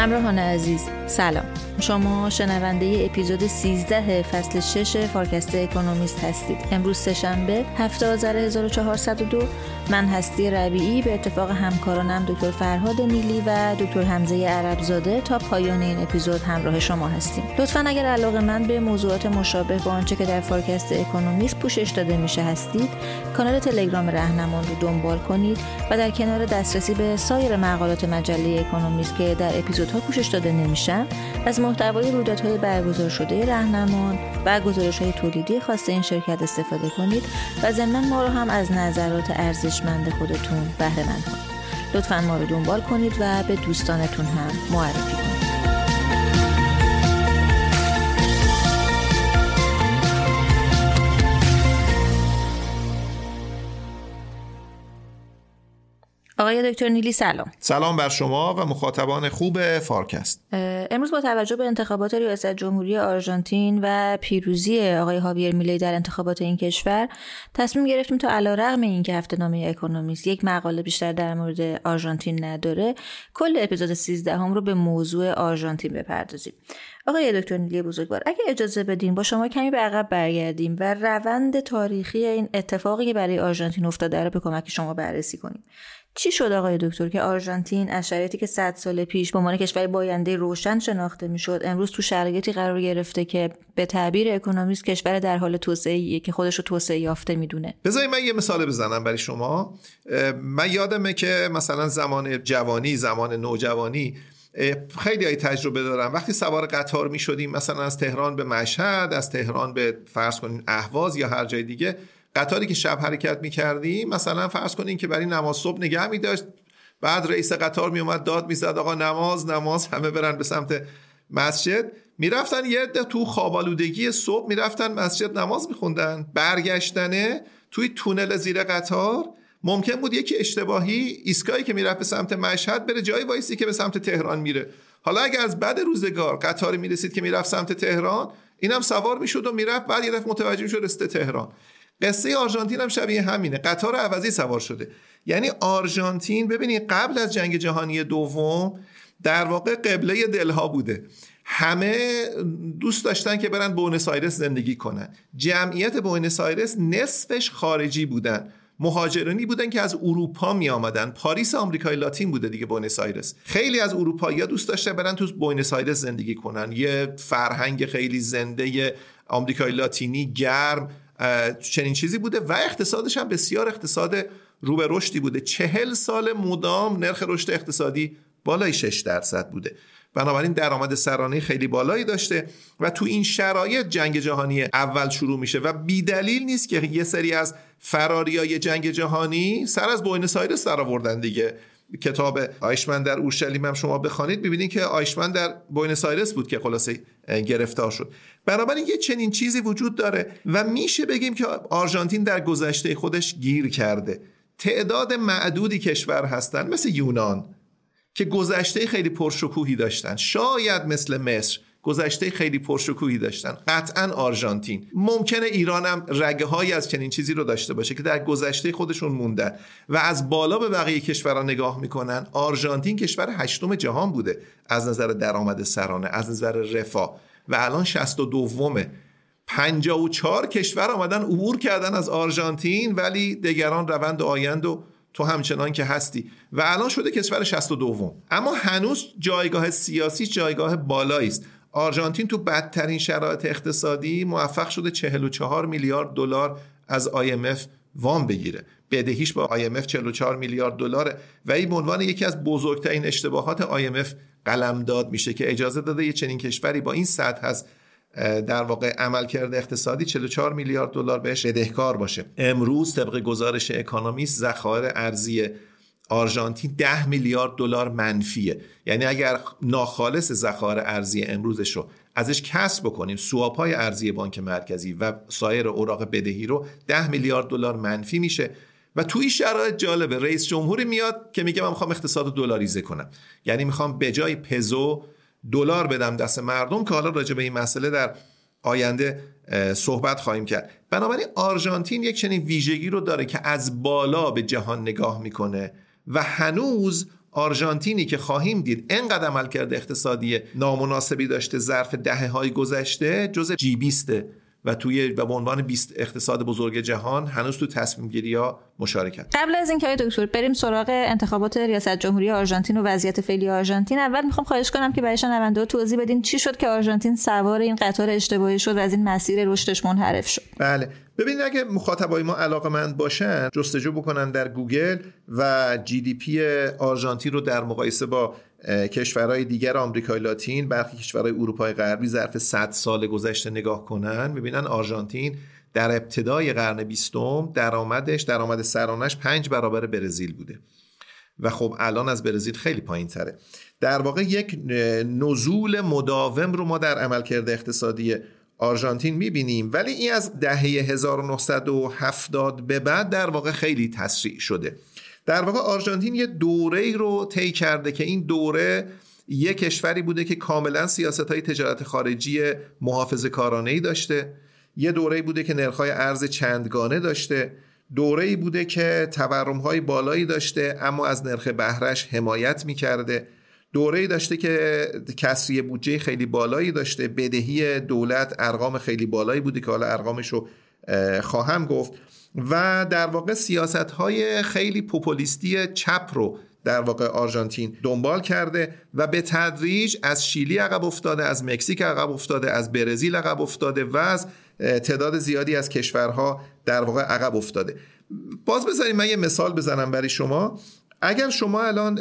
همراهان عزیز سلام. شما شنونده اپیزود 13 فصل 6 فارکست اکونومیست هستید. امروز سهشنبه 7 آذر 1402 من هستی ربیعی به اتفاق همکارانم دکتر فرهاد نیلی و دکتر حمزه عربزاده تا پایان این اپیزود همراه شما هستیم. لطفا اگر علاقه مند به موضوعات مشابه با آنچه که در فارکست اکونومیست پوشش داده میشه هستید کانال تلگرام رهنمان رو دنبال کنید و در کنار دسترسی به سایر مقالات مجله اکونومیست که در اپیزودها پوشش داده نمیشن از محتوای رویدادهای برگزار شده رهنمان و گزارش های تولیدی خاص این شرکت استفاده کنید و ضمن ما رو هم از نظرات ارزشمند خودتون بهره مند کنید لطفا ما رو دنبال کنید و به دوستانتون هم معرفی کنید. آقای دکتر نیلی سلام. سلام بر شما و مخاطبان خوب فارکست. امروز با توجه به انتخابات ریاست جمهوری آرژانتین و پیروزی آقای هاویر میلی در انتخابات این کشور تصمیم گرفتیم تا علیرغم اینکه هفته نامه اکونومیست یک مقاله بیشتر در مورد آرژانتین نداره کل اپیزود 13 هم رو به موضوع آرژانتین بپردازیم. آقای دکتر نیلی بزرگوار اگه اجازه بدیم با شما کمی به عقب برگردیم و روند تاریخی این اتفاقی که برای آرژانتین افتاده رو به کمک شما بررسی کنیم. چی شد آقای دکتر که آرژانتین از شرایطی که 100 سال پیش به عنوان کشور باینده روشن شناخته می‌شد امروز تو شرایطی قرار گرفته که به تعبیر اکونومیست کشور در حال توسعه که خودش رو توسعه یافته می‌دونه. بذارید من یه مثال بزنم برای شما. من یادمه که مثلا زمان جوانی زمان نوجوانی خیلی های تجربه دارم. وقتی سوار قطار می شدیم مثلا از تهران به مشهد از تهران به فرض کنیم اهواز یا هر جای دیگه قطاری که شب حرکت می‌کردیم مثلا فرض کنین که برای نماز صبح نگه میداشت بعد رئیس قطار میومد داد می‌زد آقا نماز نماز همه برن به سمت مسجد. می‌رفتن یه عده تو خوابالودگی صبح می‌رفتن مسجد نماز میخوندن برگشتنه توی تونل زیر قطار. ممکن بود یکی اشتباهی ایستگاهی که می‌رفت به سمت مشهد بره جای وایسی که به سمت تهران میره. حالا اگر از بعد روزگار قطاری می‌رسید که می‌رفت سمت تهران اینم سوار می‌شد و می‌رفت بعد یه متوجه می‌شد رسته تهران. قصه آرژانتین هم شبیه همینه. قطار عوضی سوار شده. یعنی آرژانتین ببینید قبل از جنگ جهانی دوم در واقع قبله دلها بوده. همه دوست داشتن که برن بونس آیرس زندگی کنن. جمعیت بونس آیرس نصفش خارجی بودن. مهاجرانی بودن که از اروپا می آمدن پاریس آمریکای لاتین بوده دیگه بونس آیرس. خیلی از اروپایی دوست داشتن برن تو بونس آیرس زندگی کنن. یه فرهنگ خیلی زنده آمریکای لاتینی گرم چنین چیزی بوده و اقتصادش هم بسیار اقتصاد رو به رشدی بوده. چهل سال مدام نرخ رشد اقتصادی بالای 6 درصد بوده. بنابراین درآمد سرانه خیلی بالایی داشته و تو این شرایط جنگ جهانی اول شروع میشه و بیدلیل نیست که یه سری از فراریای جنگ جهانی سر از بوینس آیرس در آوردن دیگه. کتاب آیشمن در اورشلیم هم شما بخوانید ببینید که آیشمن در بوینس آیرس بود که خلاصه گرفتار شد. بنابراین یه چنین چیزی وجود داره و میشه بگیم که آرژانتین در گذشته خودش گیر کرده. تعداد معدودی کشور هستن مثل یونان. که گذشته خیلی پرشکوهی داشتن. شاید مثل مصر گذشته خیلی پرشکوهی داشتن. قطعا آرژانتین. ممکنه ایران هم رگه های از چنین چیزی رو داشته باشه که در گذشته خودشون موندن و از بالا به بقیه کشورها نگاه می‌کنن. آرژانتین کشور هشتم جهان بوده از نظر درآمد سرانه از نظر رفاه. و الان 62 دومه 54 کشور آمدن عبور کردن از آرژانتین ولی دیگران روند آیند و تو همچنان که هستی. و الان شده کشور 62 دوم. اما هنوز جایگاه سیاسی جایگاه بالایی است. آرژانتین تو بدترین شرایط اقتصادی موفق شده 44 میلیارد دلار از IMF وام بگیره. بدهیش با IMF 44 میلیارد دلاره و این به عنوان یکی از بزرگترین اشتباهات IMF قلمداد میشه که اجازه داده یه چنین کشوری با این سطح از در واقع عملکرد اقتصادی 44 میلیارد دلار بهش بدهکار باشه. امروز طبق گزارش اکانومیست ذخایر ارزی آرژانتین 10 میلیارد دلار منفیه. یعنی اگر ناخالص ذخایر ارزی امروزش رو ازش کسب بکنیم سواب های ارزی بانک مرکزی و سایر اوراق بدهی رو 10 میلیارد دلار منفی میشه و توی شرایط جالبه رئیس جمهوری میاد که میگه من می‌خوام اقتصاد دلاریزه کنم. یعنی می‌خوام به جای پزو دلار بدم دست مردم که حالا راجع به این مسئله در آینده صحبت خواهیم کرد. بنابراین آرژانتین یک چنین ویژگی رو داره که از بالا به جهان نگاه می‌کنه و هنوز آرژانتینی که خواهیم دید انقدر عملکرد اقتصادی نامناسبی داشته ظرف دهه های گذشته جز جی بیسته و توی و به عنوان 20 اقتصاد بزرگ جهان هنوز تو تصمیم گیری ها مشارکت قبل از اینکه دکتر بریم سراغ انتخابات ریاست جمهوری آرژانتین و وضعیت فعلی آرژانتین اول می‌خوام خواهش کنم که برای شنونده توضیح بدین چی شد که آرژانتین سوار این قطار اشتباهی شد و از این مسیر رشدش منحرف شد. بله. ببینید اگه مخاطبای ما علاقه مند باشن جستجو بکنن در گوگل و GDP آرژانتین رو در مقایسه با کشورهای دیگر آمریکای لاتین برخی کشورهای اروپای غربی ظرف 100 سال گذشته نگاه کنن می‌بینن آرژانتین در ابتدای قرن بیستم درآمدش درآمد سرانش پنج برابر برزیل بوده. و خب الان از برزیل خیلی پایین تره در واقع یک نزول مداوم رو ما در عملکرد اقتصادی آرژانتین می‌بینیم. ولی این از دهه 1970 به بعد در واقع خیلی تسریع شده. در واقع آرژانتین یه دوره ای رو طی کرده که این دوره یه کشوری بوده که کاملا سیاست های تجارت خارجی محافظ کارانه ای داشته. یه دوره بوده که نرخ‌های ارز چندگانه داشته. دوره ای بوده که تورم های بالایی داشته اما از نرخ بهرش حمایت می‌کرده. دوره ای داشته که کسری بودجه خیلی بالایی داشته. بدهی دولت ارقام خیلی بالایی بوده که حالا ارقامش رو خواهم گفت. و در واقع سیاست های خیلی پوپولیستی چپ رو در واقع آرژانتین دنبال کرده و به تدریج از شیلی عقب افتاده از مکزیک عقب افتاده از برزیل عقب افتاده و از تعداد زیادی از کشورها در واقع عقب افتاده. باز بذاریم من یه مثال بزنم برای شما. اگر شما الان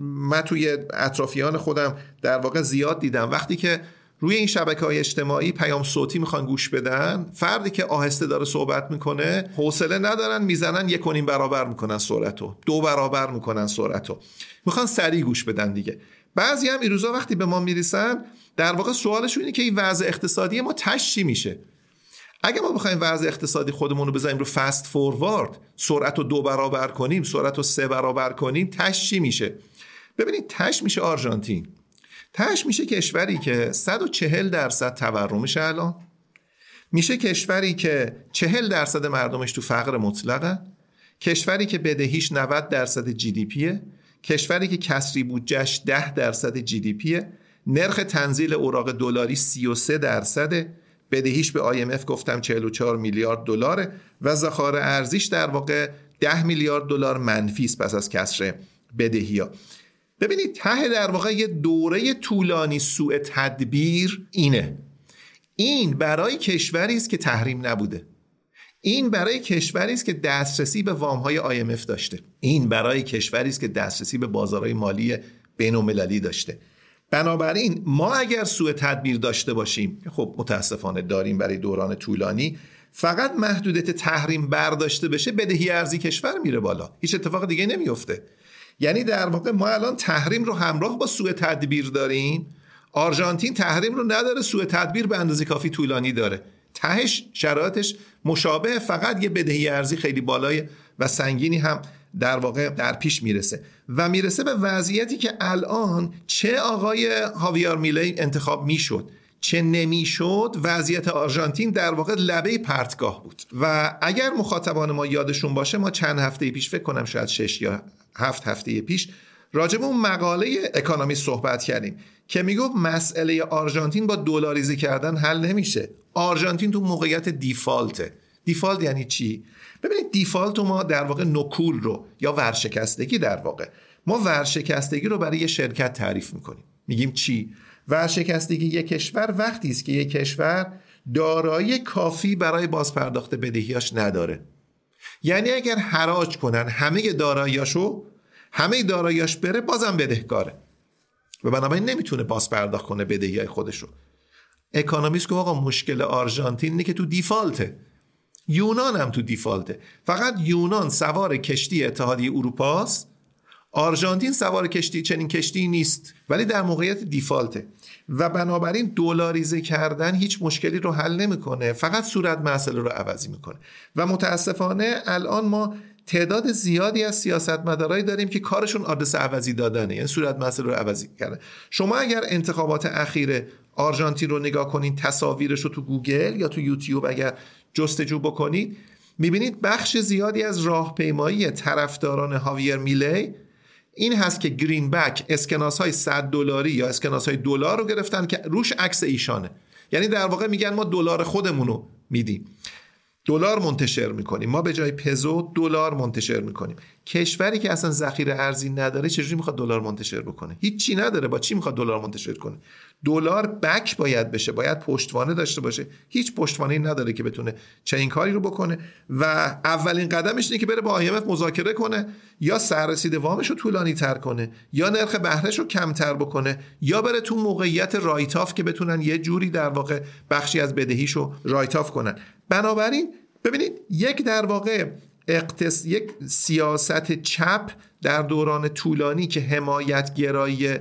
من توی اطرافیان خودم در واقع زیاد دیدم وقتی که روی این شبکه های اجتماعی پیام صوتی می‌خوان گوش بدن. فردی که آهسته داره صحبت می‌کنه حوصله ندارن می‌زنن یک کنیم برابر می‌کنن سرعتو. دو برابر می‌کنن سرعتو. می‌خوان سریع گوش بدن دیگه. بعضی هم این روزا وقتی به ما میریسن در واقع سوالشون اینه که این وضع اقتصادی ما تشی میشه؟ اگه ما بخوایم وضع اقتصادی خودمون رو بزنیم رو فست فوروارد سرعت رو دو برابر کنیم سرعت رو سه برابر کنیم تشی میشه؟ ببینید تش میشه آرژانتین. تش میشه کشوری که 140 درصد تورمش الان. میشه کشوری که 40 درصد مردمش تو فقر مطلقه. کشوری که بدهیش 90 درصد جی دی پیه. کشوری که کسری بودجهش 10 درصد جی دی پیه. نرخ تنزیل اوراق دلاری 33 درصده. بدهیش به IMF گفتم 44 میلیارد دلاره و ذخایر ارزیش در واقع 10 میلیارد دلار منفی است پس از کسر بدهی ها ببینید ته در واقع یه دوره طولانی سوء تدبیر اینه. این برای کشوری است که تحریم نبوده. این برای کشوری است که دسترسی به وام های IMF داشته. این برای کشوری است که دسترسی به بازارهای مالی بین داشته. بنابراین ما اگر سوء تدبیر داشته باشیم خب متاسفانه داریم برای دوران طولانی فقط محدودیت تحریم برداشته بشه بدهی ارزی کشور میره بالا. هیچ اتفاق دیگه نمیفته یعنی در واقع ما الان تحریم رو همراه با سوء تدبیر داریم. آرژانتین تحریم رو نداره سوء تدبیر به اندازه کافی طولانی داره. تهش شرایطش مشابه فقط یه بدهی ارزی خیلی بالای و سنگینی هم در واقع در پیش می‌رسه. و می‌رسه به وضعیتی که الان چه آقای هاویار میلی انتخاب می‌شد. چه نمی‌شد وضعیت آرژانتین در واقع لبه پرتگاه بود. و اگر مخاطبان ما یادشون باشه ما چند هفته پیش فکر کنم شاید شش یا هفت هفته پیش راجع به اون مقاله اکانومی صحبت کردیم که می‌گفت مسئله آرژانتین با دلاریزی کردن حل نمیشه. آرژانتین تو موقعیت دیفالته. دیفالت یعنی چی؟ ببینید دیفالت ما در واقع نکول رو یا ورشکستگی در واقع. ما ورشکستگی رو برای یه شرکت تعریف می‌کنیم. میگیم چی؟ ورشکستگی یک کشور وقتی است که یک کشور دارایی کافی برای بازپرداخت بدهیاش نداره. یعنی اگر حراج کنن همه داراییاشو همه داراییاش بره بازم بدهکاره. و بنابراین نمی‌تونه باز پرداخت کنه بدهی های خودشو. اکانومیست که آقا مشکل آرژانتین اینه که تو دیفالته. یونان هم تو دیفالته. فقط یونان سوار کشتی اتحادیه اروپاست آرژانتین سوار کشتی چنین کشتی نیست. ولی در موقعیت دیفالته. و بنابراین دلاریزه کردن هیچ مشکلی رو حل نمی‌کنه. فقط صورت مسئله رو عوضی می‌کنه. و متاسفانه الان ما تعداد زیادی از سیاستمدارایی داریم که کارشون آدرس عوضی دادنه. یعنی صورت مسئله رو عوضی کردن. شما اگر انتخابات اخیر آرژانتین رو نگاه کنید تصاویرش رو تو گوگل یا تو یوتیوب اگر جستجو بکنید می‌بینید بخش زیادی از راهپیمایی طرفداران هاویر میلی این هست که گرین بک اسکناس های 100 دلاری یا اسکناس های دلار رو گرفتن که روش عکس ایشانه. یعنی در واقع میگن ما دلار خودمون رو میدیم. دلار منتشر می‌کنیم. ما به جای پزو دلار منتشر می‌کنیم. کشوری که اصلا ذخیره ارزی نداره چجوری می‌خواد دلار منتشر بکنه؟ هیچی نداره. با چی می‌خواد دلار منتشر کنه؟ دلار back باید بشه باید پشتوانه داشته باشه. هیچ پشتوانه نداره که بتونه چنین کاری رو بکنه و اولین قدمش اینه که بره با IMF مذاکره کنه یا سررسید وامش رو طولانی تر کنه یا نرخ بهرهش رو کمتر بکنه یا بره تو موقعیت write-off که بتونن یه جوری در واقع بخشی از بدهیشو write-off کنن. بنابراین ببینید یک در واقع اقتص... یک سیاست چپ در دوران طولانی که حمایت گرایی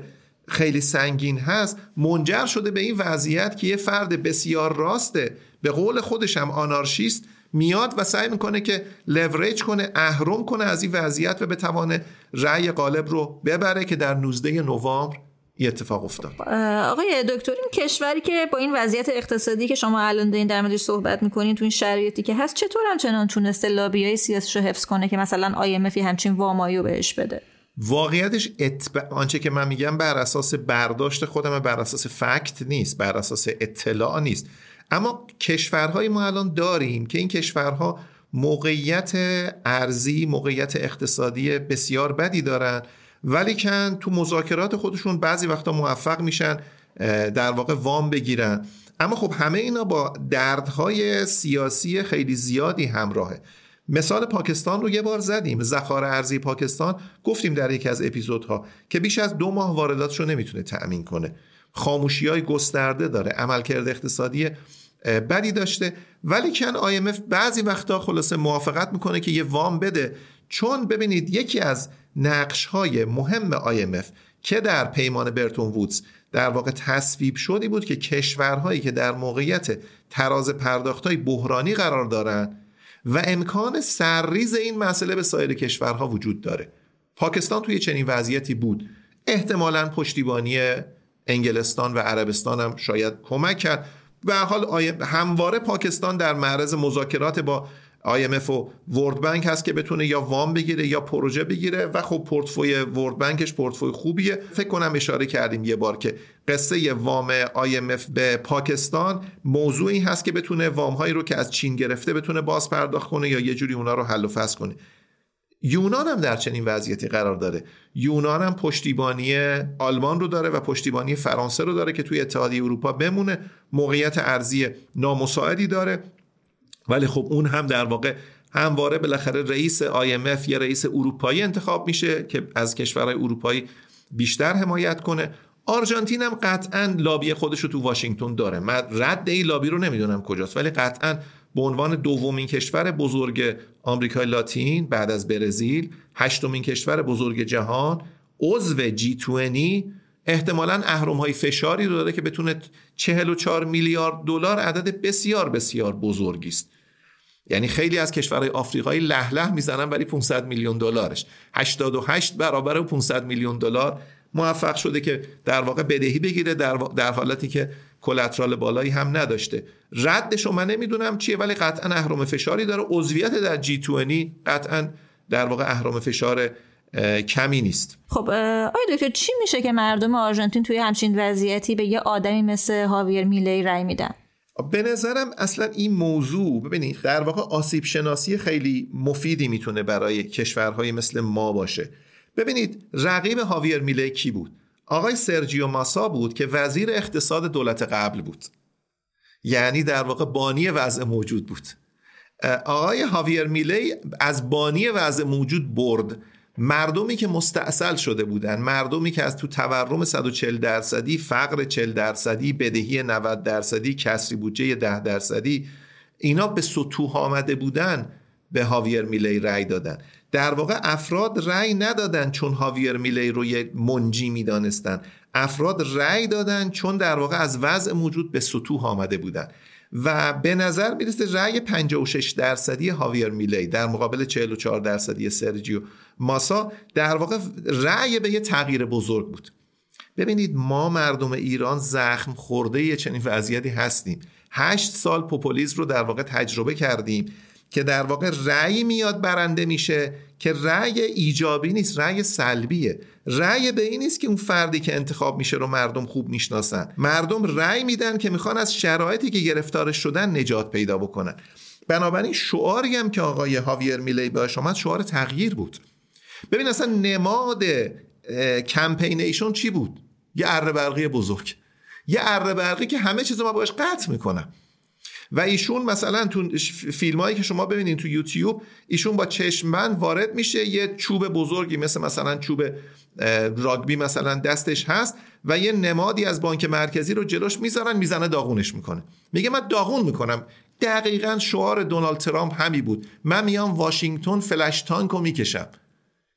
خیلی سنگین هست منجر شده به این وضعیت که یه فرد بسیار راسته. به قول خودش هم آنارشیست میاد و سعی می‌کنه که لوریج کنه اهرم کنه از این وضعیت و بتوانه رأی غالب رو ببره که در 19 نوامبر این اتفاق افتاد. آقای دکتر این کشوری که با این وضعیت اقتصادی که شما الان دارین در موردش صحبت می‌کنین تو این شرایطی که هست چطور همچنان تونسته لابیای سیاسیش رو حفظ کنه که مثلا IMF همچین وامایی رو بهش بده؟ واقعیتش آنچه که من میگم بر اساس برداشت خودم بر اساس فکت نیست بر اساس اطلاع نیست. اما کشورهای ما الان داریم که این کشورها موقعیت ارزی موقعیت اقتصادی بسیار بدی دارن ولی کن تو مذاکرات خودشون بعضی وقتا موفق میشن در واقع وام بگیرن. اما خب همه اینا با دردهای سیاسی خیلی زیادی همراهه. مثال پاکستان رو یه بار زدیم. ذخایر ارزی پاکستان گفتیم در یکی از اپیزودها که بیش از دو ماه وارداتش رو نمی‌تونه تأمین کنه. خاموشی های گسترده داره عملکرد اقتصادی بدی داشته. ولی کن IMF بعضی وقتا خلاصه موافقت می‌کنه که یه وام بده. چون ببینید یکی از نقش های مهم IMF که در پیمان برتون وودز در واقع تصویب شدی بود که کشورهایی که در موقعیت تراز پرداخت های بحرانی قرار دارن و امکان سرریز این مسئله به سایر کشورها وجود داره. پاکستان توی چنین وضعیتی بود. احتمالا پشتیبانی انگلستان و عربستان هم شاید کمک کرد. به حال همواره پاکستان در معرض مذاکرات با IMF و ورد بانک هست که بتونه یا وام بگیره یا پروژه بگیره و خب پورتفوی ورد بانکش پورتفوی خوبیه. فکر کنم اشاره کردیم یه بار که قصه وام IMF به پاکستان. موضوعی هست که بتونه وام هایی رو که از چین گرفته بتونه باز پرداخت کنه یا یه جوری اونا رو حل و فصل کنه. یونان هم در چنین وضعیتی قرار داره. یونان هم پشتیبانی آلمان رو داره و پشتیبانی فرانسه رو داره که توی اتحادیه اروپا بمونه. موقعیت ارزی نامساعدی داره. ولی خب اون هم در واقع همواره بالاخره رئیس IMF یا رئیس اروپایی انتخاب میشه که از کشورهای اروپایی بیشتر حمایت کنه. آرژانتین هم قطعا لابی خودش رو تو واشنگتن داره. من رد این لابی رو نمی‌دونم کجاست ولی قطعا به عنوان دومین کشور بزرگ آمریکای لاتین بعد از برزیل هشتمین کشور بزرگ جهان عضو جی 20 احتمالا اهرم های فشاری رو داره که بتونه 44 میلیارد دلار عدد بسیار بسیار بزرگی است. یعنی خیلی از کشورهای آفریقایی لح لح می‌زنن برای 500 میلیون دلارش. 88 برابر 500 میلیون دلار موفق شده که در واقع بدهی بگیره در, در حالتی که کلترال بالایی هم نداشته. ردش رو من نمی‌دونم چیه ولی قطعا اهرم فشاری داره. عضویت در جی 20 قطعا در واقع اهرم فشار کمی نیست. خب آیا دکتر چی میشه که مردم آرژانتین توی همچین وضعیتی به یه آدمی مثل هاویر میلی رای میدن؟ به نظرم اصلا این موضوع ببینید در واقع آسیب شناسی خیلی مفیدی می‌تونه برای کشورهای مثل ما باشه. ببینید رقیب هاویر میله کی بود؟ آقای سرجیو ماسا بود که وزیر اقتصاد دولت قبل بود. یعنی در واقع بانی وضع موجود بود. آقای هاویر میلی از بانی وضع موجود برد. مردمی که مستاصل شده بودن مردمی که از تو تورم 140 درصدی فقر 40 درصدی بدهی 90 درصدی کسری بودجه 10 درصدی اینا به سطوح آمده بودن به هاویر میلی رأی دادن. در واقع افراد رأی ندادن چون هاویر میلی رو یه منجی می‌دانستن. افراد رأی دادن چون در واقع از وضع موجود به سطوح آمده بودن. و به نظر می‌رسه رأی 56 درصدی هاویر میلی در مقابل 44 درصدی سرجیو ماسا در واقع رأی به یه تغییر بزرگ بود. ببینید ما مردم ایران زخم خورده یه چنین وضعیتی هستیم. هشت سال پوپولیزم رو در واقع تجربه کردیم. که در واقع رأی میاد برنده میشه که رأی ایجابی نیست رأی سلبیه. رأی به این نیست که اون فردی که انتخاب میشه رو مردم خوب می‌شناسن. مردم رأی میدن که می‌خوان از شرایطی که گرفتار شدن نجات پیدا بکنن. بنابراین شعاری هم که آقای هاویر میلی باش آمد شعار تغییر بود. ببین اصلا نماد کمپینیشون چی بود؟ یه اره برقی بزرگ. یه اره برقی که همه چیز ما باش قطع می‌کنم. و ایشون مثلا تو فیلم هایی که شما ببینید تو یوتیوب ایشون با چشمبند وارد میشه یه چوب بزرگی مثل مثلا چوب راگبی مثلا دستش هست و یه نمادی از بانک مرکزی رو جلوش می‌ذارن می‌زنه داغونش می‌کنه. میگه من داغون می‌کنم. دقیقا شعار دونالد ترامپ همی بود. من میام واشنگتن فلاش تانک رو می‌کشم.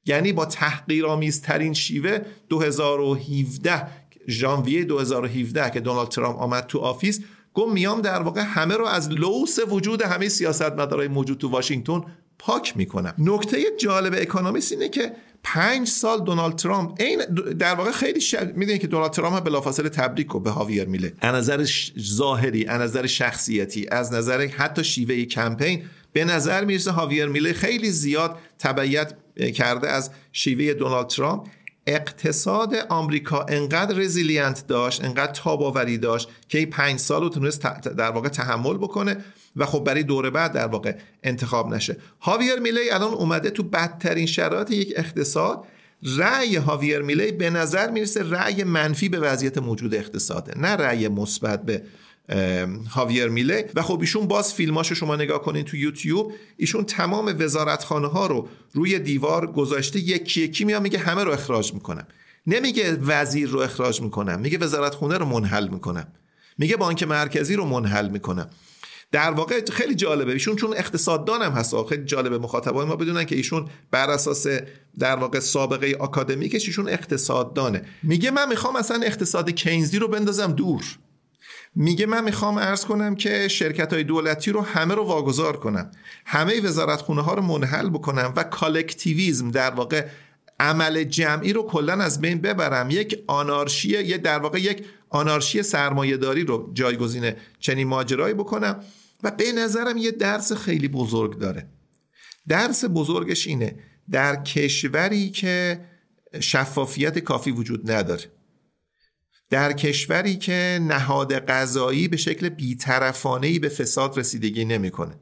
یعنی با تحقیرآمیزترین شیوه 2017 ژانویه 2017 که دونالد ترامپ آمد تو office گفت میام در واقع همه رو از لوث وجود همه سیاستمدارای موجود تو واشنگتن پاک می‌کنم. نکته جالب اکونومیست اینه که پنج سال دونالد ترامپ این در واقع خیلی ش... می‌دونید که دونالد ترامپ بلافاصله تبریک به هاویر میلی. از نظر ظاهری از نظر شخصیتی از نظر حتی شیوه کمپین به نظر می‌رسه هاویر میلی خیلی زیاد تبعیت کرده از شیوه دونالد ترامپ. اقتصاد آمریکا انقدر resilience داشت انقدر تاباوری داشت که این پنج سال رو تونست در واقع تحمل بکنه و خب برای دوره بعد در واقع انتخاب نشه. هاویر میلی الان اومده تو بدترین شرایط یک اقتصاد. رأی هاویر میلی به نظر می‌رسه رأی منفی به وضعیت موجود اقتصاده نه رأی مثبت به هاویر میله و خب ایشون باز فیلماشو شما نگاه کنین تو یوتیوب ایشون تمام وزارتخانه ها رو روی دیوار گذاشته یکی یکی میاد میگه همه رو اخراج می‌کنم. نمیگه وزیر رو اخراج می‌کنم میگه وزارتخونه رو منحل می‌کنم. میگه بانک مرکزی رو منحل می‌کنم. در واقع خیلی جالبه. ایشون چون اقتصاددان هم هست خیلی جالبه. مخاطبان ما بدونن که ایشون بر اساس در واقع سابقه آکادمیکش ایشون اقتصاددانه. میگه من می‌خوام اصلا اقتصاد کینزی رو بندازم دور. میگه من می‌خوام عرض کنم که شرکت های دولتی رو همه رو واگذار کنم. همه وزارت خونه ها رو منحل بکنم و collectivism در واقع عمل جمعی رو کلا از بین ببرم. یک آنارشی یه در واقع یک آنارشی سرمایهداری رو جایگزین چنین ماجرایی بکنم و به نظرم یه درس خیلی بزرگ داره. درس بزرگش اینه در کشوری که شفافیت کافی وجود نداره. در کشوری که نهاد قضایی به شکل بیطرفانه به فساد رسیدگی نمی‌کنه.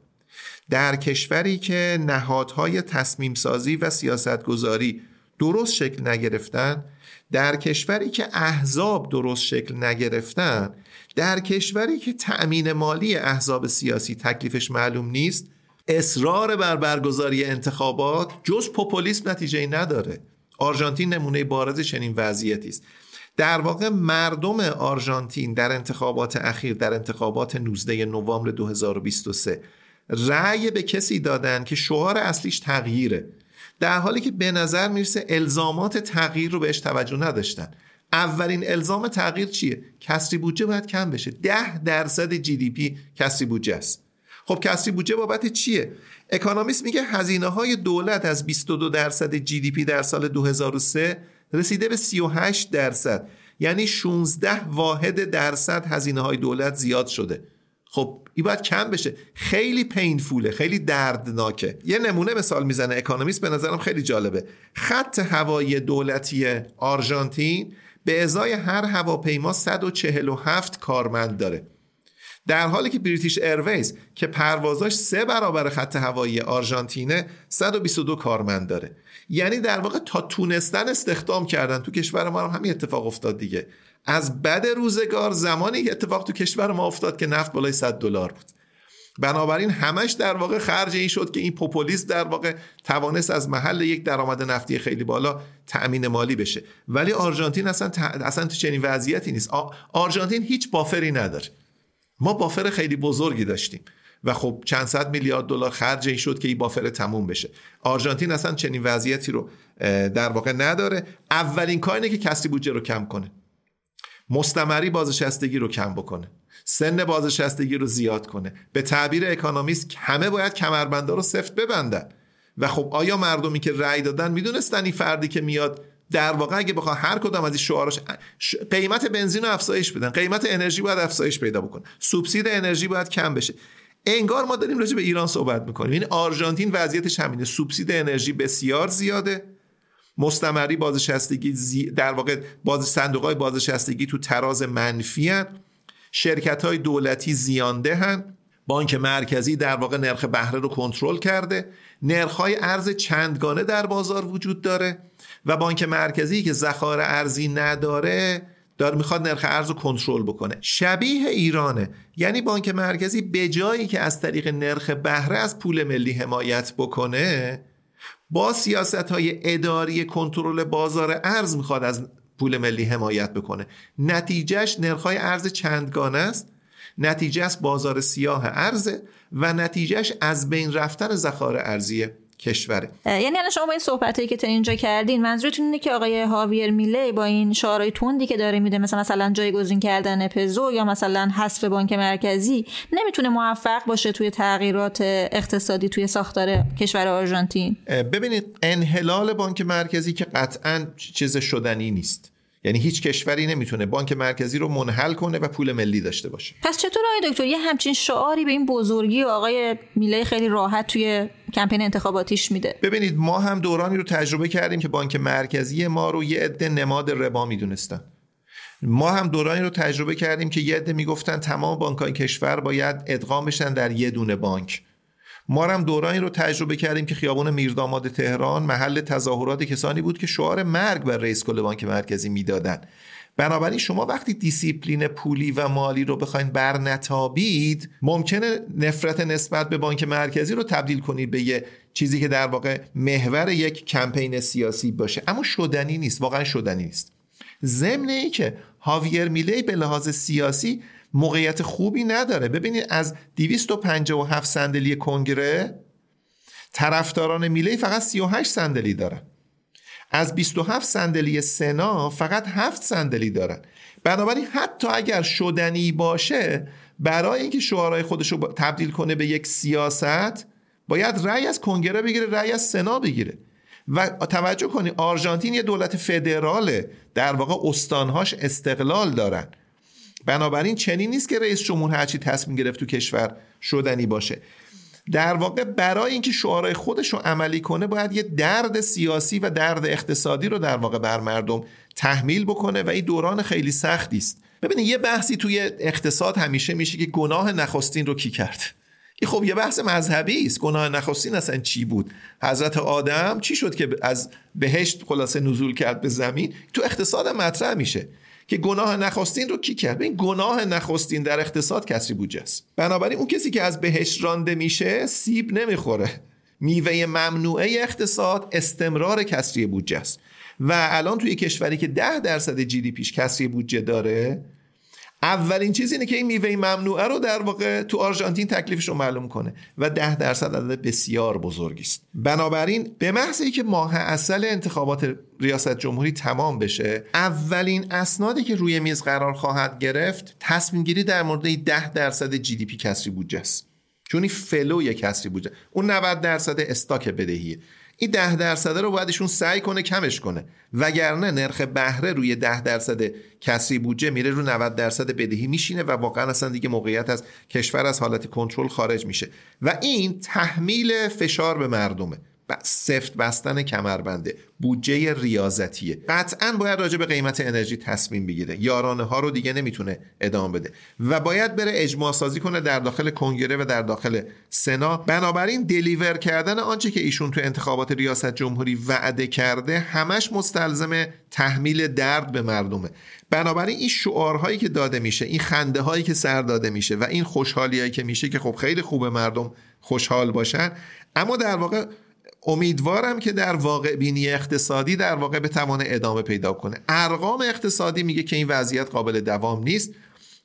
در کشوری که نهادهای تصمیم سازی و سیاستگذاری درست شکل نگرفتن در کشوری که احزاب درست شکل نگرفتن در کشوری که تأمین مالی احزاب سیاسی تکلیفش معلوم نیست اصرار بر برگزاری انتخابات جز پوپولیسم نتیجه نداره. آرژانتین نمونه بارز چنین وضعیتی است. در واقع مردم آرژانتین در انتخابات اخیر در انتخابات 19 نوامبر 2023 رأی به کسی دادن که شعار اصلیش تغییره. در حالی که به نظر می‌رسه الزامات تغییر رو بهش توجه نداشتن. اولین الزام تغییر چیه؟ کسری بودجه باید کم بشه. ده درصد جی دی پی کسری بودجه است. خب کسری بودجه بابت چیه؟ اکانومیست میگه هزینه های دولت از 22 درصد GDP در سال 2003 رسیده به 38 درصد. یعنی 16 واحد درصد هزینه های دولت زیاد شده. خب این باید کم بشه. خیلی painful ه خیلی دردناکه. یه نمونه مثال می‌زنه اکانومیست به نظرم خیلی جالبه. خط هوایی دولتی آرژانتین به ازای هر هواپیما 147 کارمند داره. در حالی که بریتیش ایرویز که پروازاش سه برابر خط هوایی آرژانتینه 122 کارمند داره. یعنی در واقع تا تونستن استخدام کردن تو کشور ما هم همین اتفاق افتاد دیگه. از بد روزگار زمانی اتفاق تو کشور ما افتاد که نفت بالای 100 دلار بود. بنابراین همش در واقع خرج این شد که این پوپولیست در واقع توانست از محل یک درآمد نفتی خیلی بالا تأمین مالی بشه. ولی آرژانتین اصلا اصلا تو چنین وضعیتی نیست. آرژانتین هیچ بافری نداره. ما بافر خیلی بزرگی داشتیم. و خب چند صد میلیارد دلار خرج این شد که این بافر تموم بشه. آرژانتین اصلا چنین وضعیتی رو در واقع نداره. اولین کار که کسی بودجه رو کم کنه. مستمری بازنشستگی رو کم بکنه. سن بازنشستگی رو زیاد کنه. به تعبیر اکانومیست همه باید کمربندا رو سفت ببندن. و خب آیا مردمی که رأی دادن می‌دونستن این فردی که میاد در واقع اگه بخواد هر کدام از این شعارش قیمت بنزین رو افزایش بدن. قیمت انرژی باید افزایش پیدا بکنه. سوبسید انرژی باید کم بشه. انگار ما داریم راجع به ایران صحبت می‌کنیم. این یعنی آرژانتین وضعیتش همینه. سوبسید انرژی بسیار زیاده. مستمری بازنشستگی در واقع باز صندوق های بازنشستگی تو تراز منفی هن. شرکت های دولتی زیانده هن. بانک مرکزی در واقع نرخ بهره رو کنترل کرده. نرخ های ارز چندگانه در بازار وجود داره. و بانک مرکزی که ذخایر ارزی نداره داره می‌خواد نرخ ارز رو کنترل بکنه. شبیه ایرانه. یعنی بانک مرکزی به جایی که از طریق نرخ بهره از پول ملی حمایت بکنه با سیاست های اداری کنترل بازار ارز می‌خواد از پول ملی حمایت بکنه. نتیجهش نرخ های ارز چندگانه است؟ نتیجه بازار سیاه ارزه و نتیجهش از بین رفتن ذخایر ارزیه کشوره. یعنی الان شما با این صحبتایی که تا اینجا کردین منظورتون اینه که آقای هاویر میله با این شعارهای تندی که داره میده مثلا مثلا جایگزین کردن پزو یا مثلا حذف بانک مرکزی نمی‌تونه موفق باشه توی تغییرات اقتصادی توی ساختار کشور آرژانتین؟ ببینید انحلال بانک مرکزی که قطعا چیز شدنی نیست. یعنی هیچ کشوری نمی‌تونه بانک مرکزی رو منحل کنه و پول ملی داشته باشه. پس چطور آقای دکتر؟ یه همچین شعاری به این بزرگی آقای میله خیلی راحت توی کمپین انتخاباتیش میده. ببینید ما هم دورانی رو تجربه کردیم که بانک مرکزی ما رو یه عده نماد ربا می‌دونستن. ما هم دورانی رو تجربه کردیم که یه عده می‌گفتن تمام بانکهای کشور باید ادغام بشن در یه دونه بانک. ما هم دورانی رو تجربه کردیم که خیابان میرداماد تهران محل تظاهرات کسانی بود که شعار مرگ بر رئیس کل بانک مرکزی می‌دادن. بنابراین شما وقتی دیسیپلین پولی و مالی رو بخواین برنتابید ممکنه نفرت نسبت به بانک مرکزی رو تبدیل کنید به یه چیزی که در واقع محور یک کمپین سیاسی باشه. اما شدنی نیست واقعا شدنی نیست. ضمن که هاویر میلی به لحاظ سیاسی موقعیت خوبی نداره. ببینید از 257 صندلی کنگره طرفداران میلی فقط 38 صندلی دارن. از 27 صندلی سنا فقط 7 صندلی دارن. بنابراین حتی اگر شدنی باشه برای اینکه شعارهای خودش رو تبدیل کنه به یک سیاست باید رأی از کنگره بگیره رأی از سنا بگیره. و توجه کنی آرژانتین یه دولت فدراله. در واقع استانهاش استقلال دارن. بنابراین چنین نیست که رئیس جمهور هرچی تصمیم گرفت تو کشور شدنی باشه. در واقع برای اینکه شعارهای خودش رو عملی کنه باید یه درد سیاسی و درد اقتصادی رو در واقع بر مردم تحمیل بکنه و این دوران خیلی سختی است. ببینید یه بحثی توی اقتصاد همیشه میشه که گناه نخستین رو کی کرد؟ این خب یه بحث مذهبی است. گناه نخستین اصلا چی بود؟ حضرت آدم چی شد که از بهشت خلاصه نزول کرد به زمین؟ تو اقتصاد مطرح میشه. که گناه نخستین رو کی کرد؟ این گناه نخستین در اقتصاد کسری بودجه است. بنابراین اون کسی که از بهش رانده میشه سیب نمی‌خوره. میوه ممنوعه اقتصاد استمرار کسری بودجه است. و الان توی کشوری که ده درصد جی دی پیش کسری بودجه داره اولین چیز اینه که این میوه ممنوعه رو در واقع تو آرژانتین تکلیفش رو معلوم کنه و ده درصد عدد بسیار بزرگی است. بنابراین به محض که ماه اصل انتخابات ریاست جمهوری تمام بشه اولین اسنادی که روی میز قرار خواهد گرفت تصمیم گیری در مورد ده درصد جی دی پی کسری بودجه است. چون این فلو کسری بودجه. اون 90 درصد استاک بدهیه این ده درصده رو باید سعی کنه کمش کنه. وگرنه نرخ بهره روی ده درصد کسری بودجه میره رو 90 درصد بدهی میشینه و واقعا اصلا دیگه موقعیت از کشور از حالت کنترل خارج میشه. و این تحمیل فشار به مردمه. سفت بستن کمربنده. بودجه ریاضتیه. قطعا باید راجع به قیمت انرژی تصمیم بگیره. یارانه ها رو دیگه نمی‌تونه ادامه بده. و باید بره اجماع سازی کنه در داخل کنگره و در داخل سنا. بنابراین دلیور کردن آنچه که ایشون تو انتخابات ریاست جمهوری وعده کرده همش مستلزم تحمیل درد به مردمه. بنابراین این شعارهایی که داده میشه این خنده هایی که سر داده میشه و این خوشحالیایی که میشه که خب خیلی خوبه مردم خوشحال باشن اما در واقع امیدوارم که در واقع بینی اقتصادی در واقع بتوانه ادامه پیدا کنه. ارقام اقتصادی میگه که این وضعیت قابل دوام نیست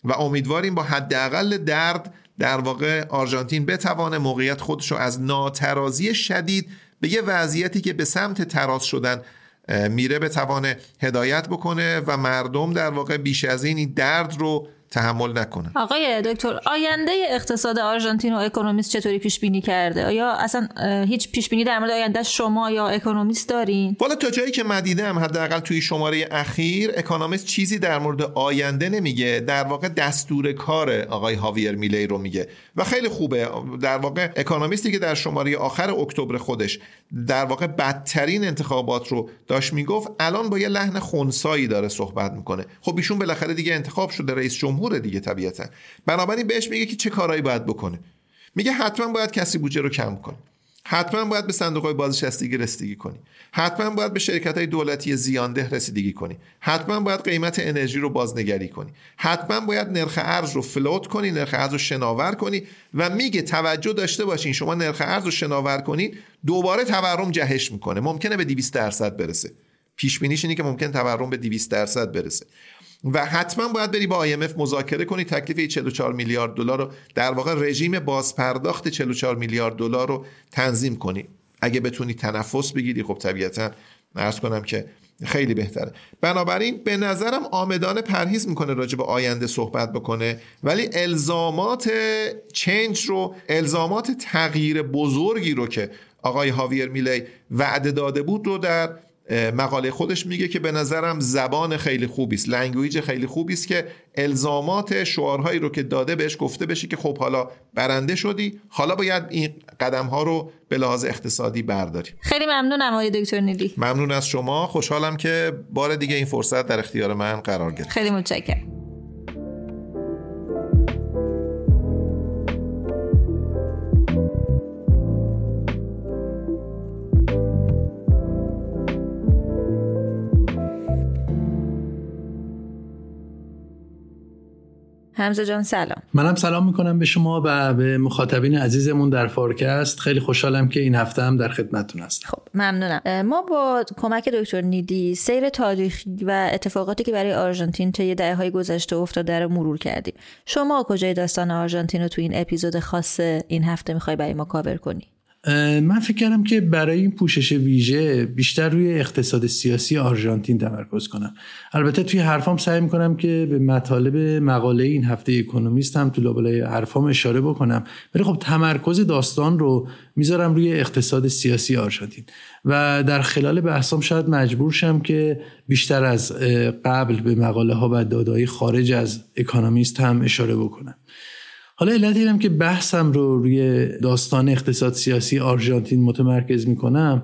و امیدواریم با حداقل درد در واقع آرژانتین بتوانه موقعیت خودش رو از ناترازی شدید به یه وضعیتی که به سمت تراز شدن میره بتوانه هدایت بکنه و مردم در واقع بیش از این درد رو تحمل نکنن آقای دکتر آینده اقتصاد آرژانتین و اکونومیست چطوری پیش بینی کرده؟ آیا اصلا هیچ پیش بینی در مورد آینده شما یا اکونومیست دارین؟ والا تا جایی که من دیدم حداقل توی شماره اخیر اکونومیست چیزی در مورد آینده نمیگه. در واقع دستور کار آقای هاویر میلی رو میگه. و خیلی خوبه. در واقع اکونومیستی که در شماره آخر اکتبر خودش در واقع بدترین انتخابات رو داشت می‌گفت الان با یه لحن خونسایی داره صحبت می‌کنه. خب ایشون بالاخره دیگه انتخاب شده رئیس جمهور دیگه طبیعتا. بنابراین بهش میگه که چه کارهایی باید بکنه. میگه حتما باید کسی بودجه رو کم کنه. حتما باید به صندوق های بازنشستگی رسیدگی کنی. حتما باید به شرکت های دولتی زیانده رسیدگی کنی. حتما باید قیمت انرژی رو بازنگری کنی. حتما باید نرخ ارز رو فلوت کنی نرخ ارز رو شناور کنی و میگه توجه داشته باشین شما نرخ ارز رو شناور کنید دوباره تورم جهش می‌کنه. ممکنه به 200 درصد برسه. پیش بینیش اینه که ممکن تورم به 200 درصد برسه. و حتما باید بری با IMF مذاکره کنی تکلیف 44 میلیارد دلار رو در واقع رژیم بازپرداخت 44 میلیارد دلار رو تنظیم کنی. اگه بتونی تنفس بگیری خب طبیعتا عرض کنم که خیلی بهتره. بنابراین به نظرم عامدانه پرهیز می‌کنه راجع به آینده صحبت بکنه ولی الزامات change رو الزامات تغییر بزرگی رو که آقای هاویر میلی وعده داده بود رو در مقاله خودش میگه که به نظرم زبان خیلی خوبی است language خیلی خوبی است که الزامات شعارهایی رو که داده بهش گفته بشه که خب حالا برنده شدی حالا باید این قدم ها رو به لحاظ اقتصادی برداری. خیلی ممنونم آقای دکتر نیلی. ممنون از شما خوشحالم که بار دیگه این فرصت در اختیار من قرار گرفت. خیلی متشکرم. حمزه جان سلام. منم سلام می‌کنم به شما و به مخاطبین عزیزمون در فارکست. خیلی خوشحالم که این هفته هم در خدمتتون هستم. خب ممنونم. ما با کمک دکتر نیدی سیر تاریخی و اتفاقاتی که برای آرژانتین طی دهه های گذشته افتاده رو مرور کردیم. شما کجای داستان آرژانتین رو تو این اپیزود خاص این هفته می‌خوای برای ما کاور کنی؟ من فکر کردم که برای این پوشش ویژه بیشتر روی اقتصاد سیاسی آرژانتین تمرکز کنم. البته توی حرفام سعی می‌کنم که به مطالب مقاله این هفته اکونومیست هم تو لابلای حرفام اشاره بکنم. ولی خب تمرکز داستان رو می‌ذارم روی اقتصاد سیاسی آرژانتین. و در خلال بحثام شاید مجبور شم که بیشتر از قبل به مقاله ها و دادایی خارج از اکونومیست هم اشاره بکنم. حالا علت اینم که بحثم رو روی داستان اقتصاد سیاسی آرژانتین متمرکز می‌کنم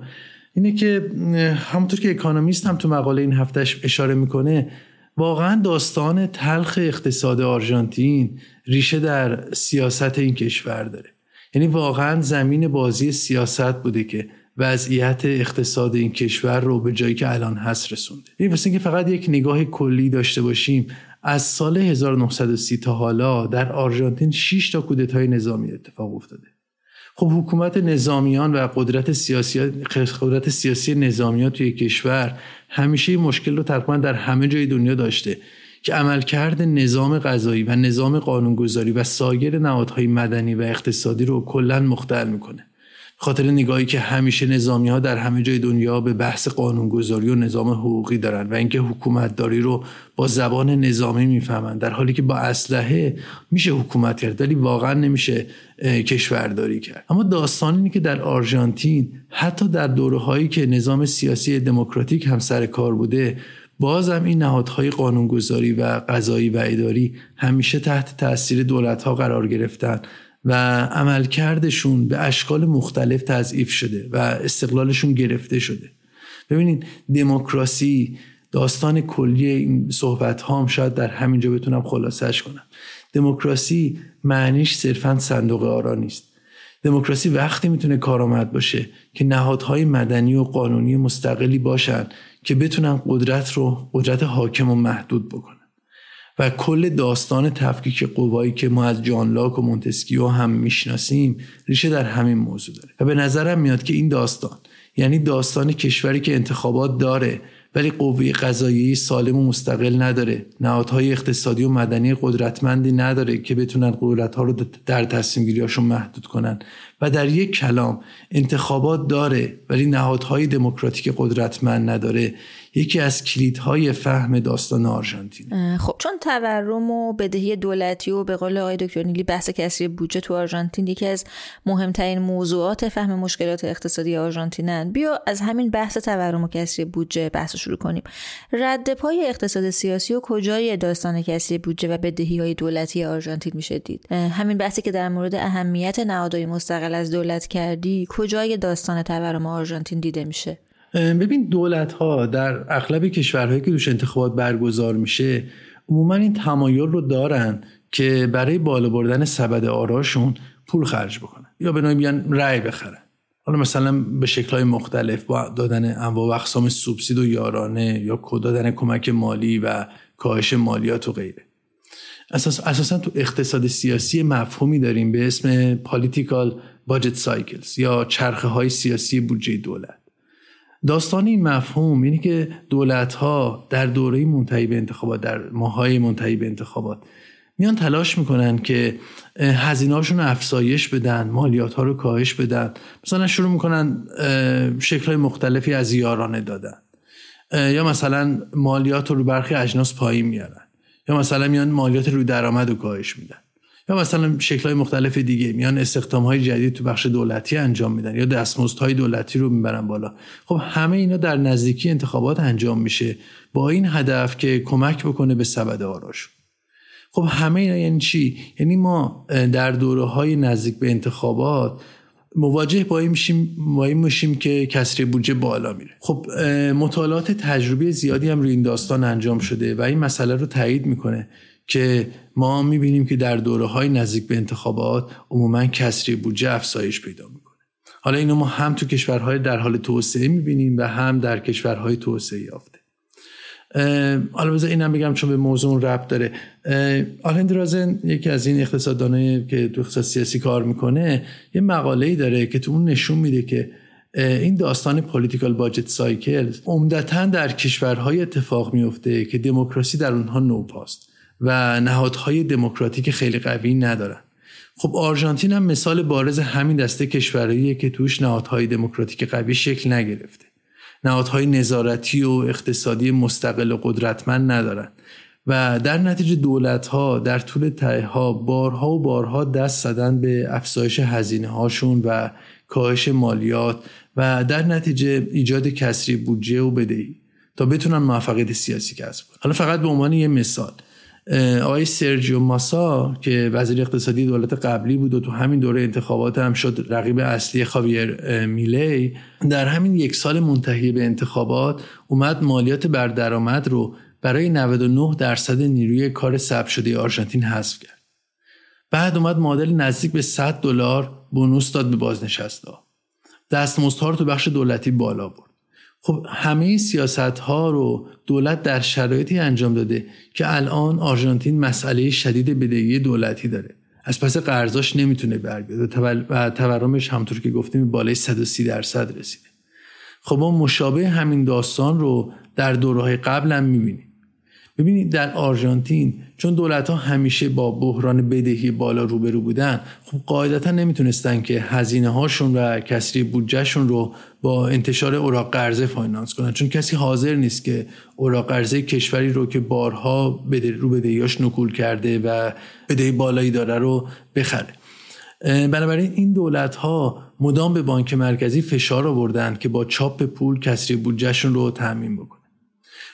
اینه که همونطور که اکانومیست هم تو مقاله این هفتهش اشاره می‌کنه واقعا داستان تلخ اقتصاد آرژانتین ریشه در سیاست این کشور داره. یعنی واقعا زمین بازی سیاست بوده که وضعیت اقتصاد این کشور رو به جایی که الان هست رسونده. این واسه که فقط یک نگاه کلی داشته باشیم از سال 1930 تا حالا در آرژانتین 6 تا کودتای نظامی اتفاق افتاده. خب حکومت نظامیان و قدرت سیاسی قدرت سیاسی نظامیان توی کشور همیشه این مشکل رو تقریبا در همه جای دنیا داشته که عملکرد نظام غذایی و نظام قانونگذاری و سایر نهادهای مدنی و اقتصادی رو کلا مختل می‌کنه. خاطر نگاهی که همیشه نظامی ها در همه جای دنیا به بحث قانونگذاری و نظام حقوقی دارن و اینکه حکومت داری رو با زبان نظامی می‌فهمن در حالی که با اسلحه میشه حکومت کرد ولی واقعا نمیشه کشورداری کرد. اما داستان اینه که در آرژانتین حتی در دوره هایی که نظام سیاسی دموکراتیک هم سر کار بوده بازم این نهادهای قانونگذاری و قضایی و اداری همیشه تحت تاثیر دولت ها قرار گرفتن. و عملکردشون به اشکال مختلف تضعیف شده و استقلالشون گرفته شده. ببینید دموکراسی داستان کلی این صحبت هام شاید در همینجا بتونم خلاصش کنم. دموکراسی معنیش صرفا صندوق آرا نیست. دموکراسی وقتی می‌تونه کارآمد باشه که نهادهای مدنی و قانونی مستقلی باشن که بتونن قدرت رو قدرت حاکم و محدود بکنن. و کل داستان تفکیک قوایی که ما از جان لاک و مونتسکیو هم می‌شناسیم ریشه در همین موضوع داره. و به نظرم میاد که این داستان یعنی داستان کشوری که انتخابات داره ولی قوه قضایی سالم و مستقل نداره نهادهای اقتصادی و مدنی قدرتمندی نداره که بتونن قدرت ها رو در تصمیم گیریاشون محدود کنن. و در یک کلام انتخابات داره ولی نهادهای دموکراتیک قدرتمند نداره. یکی از کلیدهای فهم داستان آرژانتین. خب چون تورم و بدهی دولتی و به قول آقای دکتر نیلی بحث کسری بودجه تو آرژانتین یکی از مهمترین موضوعات فهم مشکلات اقتصادی آرژانتینن. بیا از همین بحث تورم و کسری بودجه بحث شروع کنیم. رد پای اقتصاد سیاسی و کجای داستان کسری بودجه و بدهی های دولتی آرژانتین میشه دید؟ همین بحثی که در مورد اهمیت نهادهای مستقل از دولت کردی کجای داستان تورم آرژانتین دیده میشه؟ ببین دولت ها در اغلب کشورهایی که دوش انتخابات برگزار میشه عموما این تمایل رو دارن که برای بالا بردن سبد آراشون پول خرج بکنن یا به نوعی بیان رأی بخرن. حالا مثلا به شکلهای مختلف با دادن انواع و اقسام سوبسید و یارانه یا دادن کمک مالی و کاهش مالیات و غیره. اساس اساسا تو اقتصاد سیاسی مفهومی داریم به اسم پالیتیکال باجت سایکلز یا چرخه های سیاسی بودجه دولت. داستان این مفهوم اینه که دولت ها در دوره منتهی به انتخابات در ماهای منتهی به انتخابات میان تلاش می‌کنن که هزینهاشون رو افزایش بدن مالیات ها رو کاهش بدن. مثلا شروع می‌کنن شکل های مختلفی از یارانه دادن. یا مثلا مالیات رو برخی اجناس پایین میارن. یا مثلا میان مالیات روی درآمد رو کاهش میدن. یا مثلا های مختلف دیگه میان استخدام های جدید تو بخش دولتی انجام میدن یا های دولتی رو می‌برن بالا. خب همه اینا در نزدیکی انتخابات انجام میشه. با این هدف که کمک بکنه به سبد آراش خب همه اینا یعنی چی؟ یعنی ما در دوره های نزدیک به انتخابات مواجه با این میشیم با این میشیم که کسری بودجه بالا میره. خب مطالعات تجربی زیادی هم روی این داستان انجام شده و این مسئله رو تایید می‌کنه. که ما می‌بینیم که در دوره های نزدیک به انتخابات عموما کسری بودجه افزایش پیدا می‌کنه. حالا اینو ما هم تو کشورهای در حال توسعه می‌بینیم و هم در کشورهای توسعه یافته. حالا بذار اینم بگم چون به موضوع ربط داره. آلند رازن یکی از این اقتصاددانایی که تو اقتصاد سیاسی کار می‌کنه یه مقاله ای داره که تو اون نشون میده که این داستان پولیتیکال باجت سایکل عمدتا در کشورهای اتفاق میفته که دموکراسی در اونها نوپاست. و نهادهای دموکراتیک خیلی قوی ندارن. خب آرژانتین هم مثال بارز همین دسته کشورهاییه که توش نهادهای دموکراتیک قوی شکل نگرفته. نهادهای نظارتی و اقتصادی مستقل و قدرتمند ندارن. و در نتیجه دولت ها در طول ها بارها و بارها دست زدن به افزایش هزینه هاشون و کاهش مالیات و در نتیجه ایجاد کسری بودجه و بدهی تا بتونن موفقیت سیاسی کسب کنن. حالا فقط به عنوان یه مثال آقای سرجیو ماسا که وزیر اقتصادی دولت قبلی بود و تو همین دوره انتخابات هم شد رقیب اصلی خاویر میلی در همین یک سال منتهی به انتخابات اومد مالیات بر درآمد رو برای 99 درصد نیروی کار ثبت شده آرژانتین حذف کرد. بعد اومد معادل نزدیک به 100 دلار بونوس داد به بازنشستا دستمزدها رو تو بخش دولتی بالا برد. خب همه سیاست ها رو دولت در شرایطی انجام داده که الان آرژانتین مسئله شدید بدهی دولتی داره. از پس قرضاش نمی‌تونه برگرده و تورمش همطور که گفتیم بالای 130 درصد رسیده. خب ما مشابه همین داستان رو در دوره قبل هم می‌بینیم. ببینید در آرژانتین چون دولت ها همیشه با بحران بدهی بالا روبرو بودن خب قاعدتا نمی‌تونستن که هزینه هاشون و کسری بودجهشون رو با انتشار اوراق قرضه فاینانس کنن. چون کسی حاضر نیست که اوراق قرضه کشوری رو که بارها بده رو بدهیاش نکول کرده و بدهی بالایی داره رو بخره. بنابراین این دولت ها مدام به بانک مرکزی فشار آوردن که با چاپ پول کسری بودجهشون رو تامین بکنه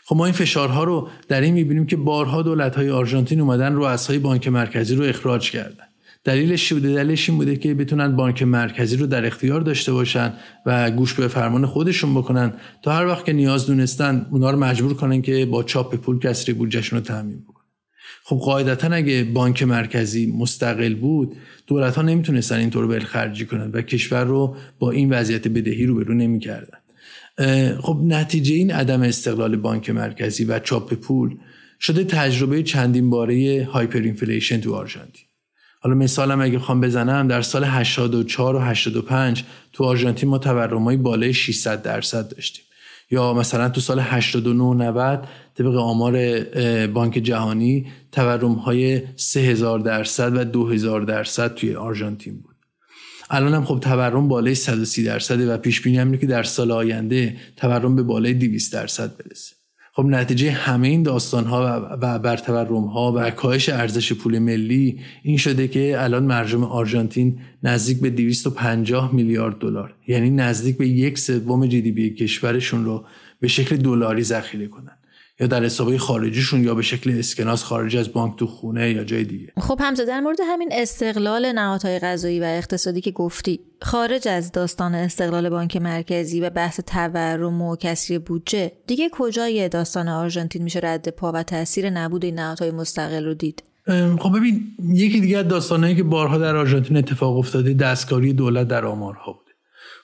خب ما این فشارها رو در این می‌بینیم که بارها دولت های آرژانتین اومدن رؤسای بانک مرکزی رو اخراج کردن. دلیلش بوده؟ دلیلش این بوده که بتونن بانک مرکزی رو در اختیار داشته باشن و گوش به فرمان خودشون بکنن تا هر وقت که نیاز دونستن اونا رو مجبور کنن که با چاپ پول کسری بودجهشون رو تامین بکنن. خب قاعدتا اگه بانک مرکزی مستقل بود دولت ها نمی‌تونستن اینطور خرجی کنن و کشور رو با این وضعیت بدهی رو برو نمی‌کردن. خب نتیجه این عدم استقلال بانک مرکزی و چاپ پول شده تجربه چندین باره hyperinflation تو آرژانتین. حالا مثالم اگه خوام بزنم در سال 84 و 85 تو آرژانتین ما تورمای بالای 600 درصد داشتیم. یا مثلا تو سال 89 90 طبق آمار بانک جهانی تورم های 3000 درصد و 2000 درصد توی آرژانتین بود. الان هم خب تورم بالای 130 درصده و پیش بینی هم که در سال آینده تورم به بالای 200 درصد برسه. خب نتیجه همه این داستان ها و برتورم ها و کاهش ارزش پول ملی این شده که الان مرجم آرژانتین نزدیک به 250 میلیارد دلار. یعنی نزدیک به یک سوم جی دی بی کشورشون رو به شکل دلاری ذخیره کنن. یا در حسابهای خارجیشون یا به شکل اسکناس خارج از بانک تو خونه یا جای دیگه. خب همزه در مورد همین استقلال نهادهای غذایی و اقتصادی که گفتی خارج از داستان استقلال بانک مرکزی و بحث تورم و کسری بودجه دیگه کجای داستان آرژانتین میشه رد پا و تاثیر نبود این نهادهای مستقل رو دید؟ خب ببین یکی دیگه از داستانهایی که بارها در آرژانتین اتفاق افتاده دستکاری دولت در آمارها بوده.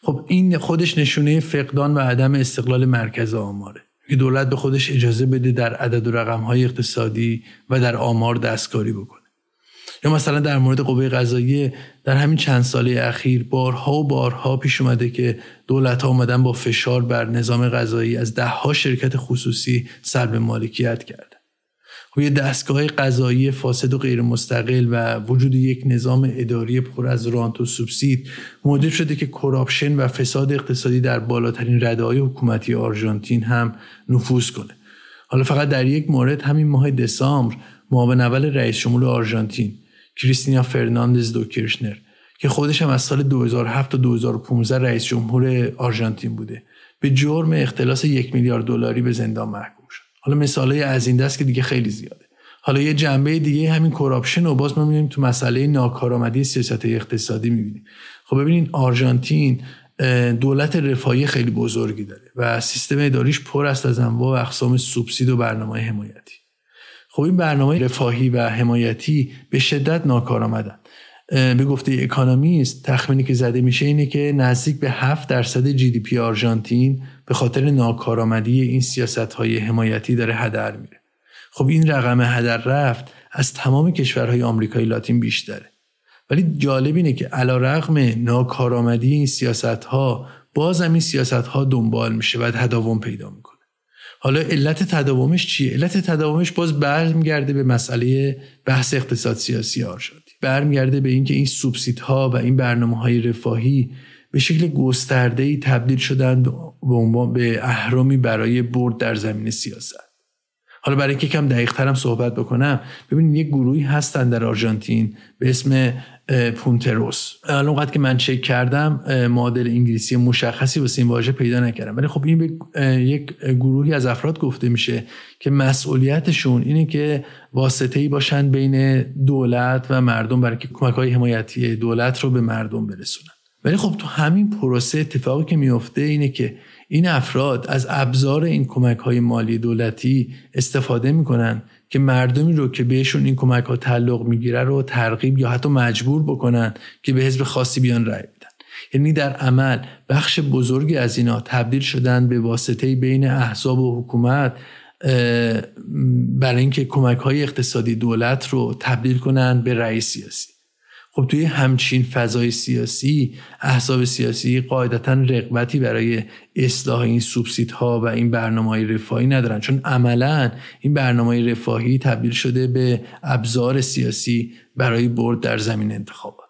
خب این خودش نشونه فقدان و عدم استقلال مرکز آماره. که دولت به خودش اجازه بده در عدد و رقم های اقتصادی و در آمار دستکاری بکنه. یا مثلا در مورد قوه قضاییه در همین چند ساله اخیر بارها و بارها پیش اومده که دولت ها اومدن با فشار بر نظام قضایی از ده ها شرکت خصوصی سلب مالکیت کرد. یه دستگاه قضایی فاسد و غیر مستقل و وجود یک نظام اداری پر از رانت و سوبسید موجب شده که corruption و فساد اقتصادی در بالاترین رده های حکومتی آرژانتین هم نفوذ کنه. حالا فقط در یک مورد همین ماه دسامبر معاون اول رئیس جمهور آرژانتین کریستینا فرناندز دو کیرشنر که خودش هم از سال 2007 تا 2015 رئیس جمهور آرژانتین بوده به جرم اختلاس یک میلیارد دلاری به زندان محکوم. حالا مثالای از این دست که دیگه خیلی زیاده. حالا یه جنبه دیگه همین corruption و باز ما می‌بینیم تو مسئله ناکارآمدی سیاست اقتصادی می‌بینیم. خب ببینین آرژانتین دولت رفاهی خیلی بزرگی داره و سیستم اداریش پر است از انواع و اقسام سوبسید و برنامه حمایتی. خب این برنامه رفاهی و حمایتی به شدت ناکارآمدن. به گفته Economist تخمینی که زده میشه اینه که نزدیک به 7 درصد GDP آرژانتین به خاطر ناکارآمدی این سیاست های حمایتی داره هدر میره. خب این رقم هدر رفت از تمام کشورهای آمریکای لاتین بیشتره. ولی جالب اینه که علا رقم ناکارآمدی این سیاست ها باز هم این سیاست ها دنبال میشه و تداوم پیدا می‌کنه. حالا علت تداومش چیه؟ علت تداومش باز برمیگرده به مسئله بحث اقتصاد سیاسی آرژانتین برمیگرده به اینکه این سوبسیدها و این برنامه های رفاهی به شکل گسترده ای تبدیل شدن به به اهرامی برای برد در زمین سیاست. حالا برای اینکه کم دقیق ترم صحبت بکنم ببینید یک گروهی هستن در آرژانتین به اسم پونتروس. الان وقت که من چک کردم معادل انگلیسی مشخصی واسه این واژه پیدا نکردم. ولی خب این به یک گروهی از افراد گفته میشه که مسئولیتشون اینه که واسطه ای باشن بین دولت و مردم برای که کمک های حمایتی دولت رو به مردم برسونن. ولی خب تو همین پروسه اتفاقی که میفته اینه که این افراد از ابزار این کمک های مالی دولتی استفاده می‌کنن که مردمی رو که بهشون این کمک ها تعلق می‌گیره رو ترغیب یا حتی مجبور بکنن که به حزب خاصی بیان رأی بدن. یعنی در عمل بخش بزرگی از اینا تبدیل شدن به واسطه بین احزاب و حکومت برای اینکه کمک های اقتصادی دولت رو تبدیل کنن به رئیس سیاسی. خب توی همچین فضای سیاسی احزاب سیاسی قاعدتا رقبتی برای اصلاح این ها و این برنامه های رفاهی ندارن. چون عملا این برنامه های رفاهی تبدیل شده به ابزار سیاسی برای برد در زمین انتخابات.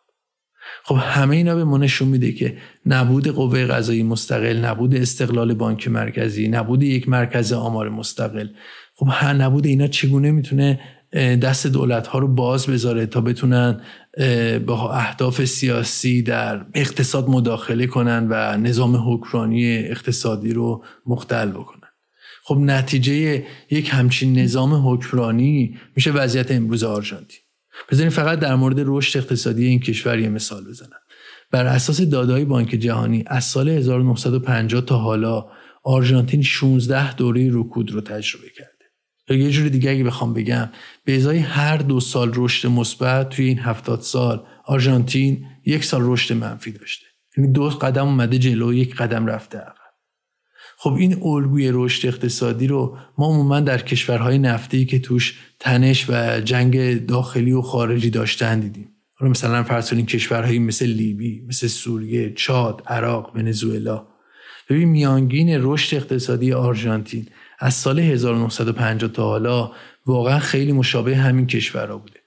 خب همه اینا به ما نشون میده که نبود قوه قضایی مستقل نبود استقلال بانک مرکزی نبود یک مرکز آمار مستقل. خب هر نبود اینا چگونه می‌تونه دست دولت ها رو باز بذاره تا بتونن با اهداف سیاسی در اقتصاد مداخله کنن و نظام حکمرانی اقتصادی رو مختل بکنن. خب نتیجه یک همچین نظام حکمرانی میشه وضعیت امروز آرژانتین. بذارین فقط در مورد رشد اقتصادی این کشور یه مثال بزنم. بر اساس دادای بانک جهانی از سال 1950 تا حالا آرژانتین 16 دوره رکود رو تجربه کرد. یا یه جور دیگه اگه بخوام بگم. به ازای هر دو سال رشد مثبت توی این هفتاد سال آرژانتین یک سال رشد منفی داشته. یعنی دو قدم اومده جلو یک قدم رفته عقب. خب این الگوی رشد اقتصادی رو ما عموما در کشورهای نفتی که توش تنش و جنگ داخلی و خارجی داشتن دیدیم. مثلا فرض کشورهایی مثل لیبی مثل سوریه چاد عراق ونزوئلا. ببین میانگین رشد اقتصادی آرژانتین از سال 1950 تا حالا واقعا خیلی مشابه همین کشورها بوده.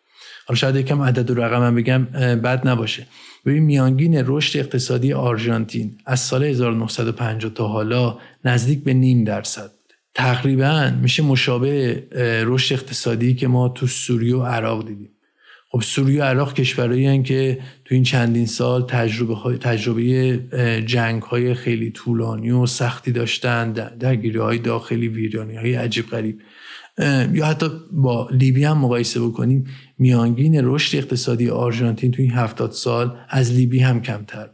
حالا شاید یکم عدد و رقم بگم بد نباشه. ببین میانگین رشد اقتصادی آرژانتین از سال 1950 تا حالا نزدیک به نیم درصد تقریبا میشه مشابه رشد اقتصادی که ما تو سوریه و عراق دیدیم. خب سوریه و عراق کشورهایی که تو این چندین سال تجربه, های تجربه جنگ های خیلی طولانی و سختی داشتن درگیری های داخلی ویرانی های عجیب غریب. یا حتی با لیبی هم مقایسه بکنیم میانگین رشد اقتصادی آرژانتین تو این هفتاد سال از لیبی هم کمتر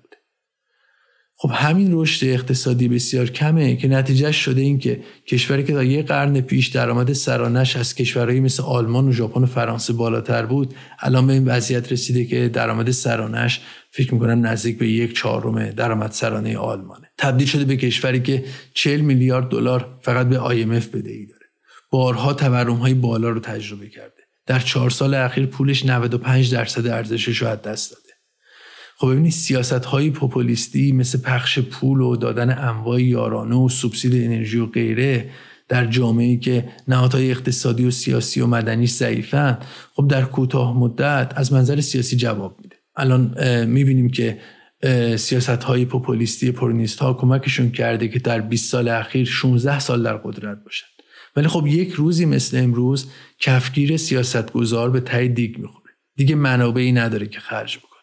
خب همین رشد اقتصادی بسیار کمه که نتیجه شده این که کشوری که تا یه قرن پیش درآمد سرانش از کشورهایی مثل آلمان و ژاپن و فرانسه بالاتر بود الان به این وضعیت رسیده که درآمد سرانش فکر می‌کنم نزدیک به یک چهارم درآمد سرانه آلمانه. تبدیل شده به کشوری که 40 میلیارد دلار فقط به IMF بدهی داره. بارها تورم های بالا رو تجربه کرده. در چهار سال اخیر پولش 95 درصد ارزشش رو از دست داده. خب ببینید سیاست های پوپولیستی مثل پخش پول و دادن انواع یارانه و سوبسید انرژی و غیره در جامعه که نهادهای اقتصادی و سیاسی و مدنی ضعیفن خب در کوتاه مدت از منظر سیاسی جواب میده. الان می‌بینیم که سیاست های پوپولیستی پرونیست ها کمکشون کرده که در 20 سال اخیر 16 سال در قدرت باشن. ولی خب یک روزی مثل امروز کفگیر سیاستگزار به تای دیگ می‌خوره. دیگه منابعی نداره که خرج بکنه.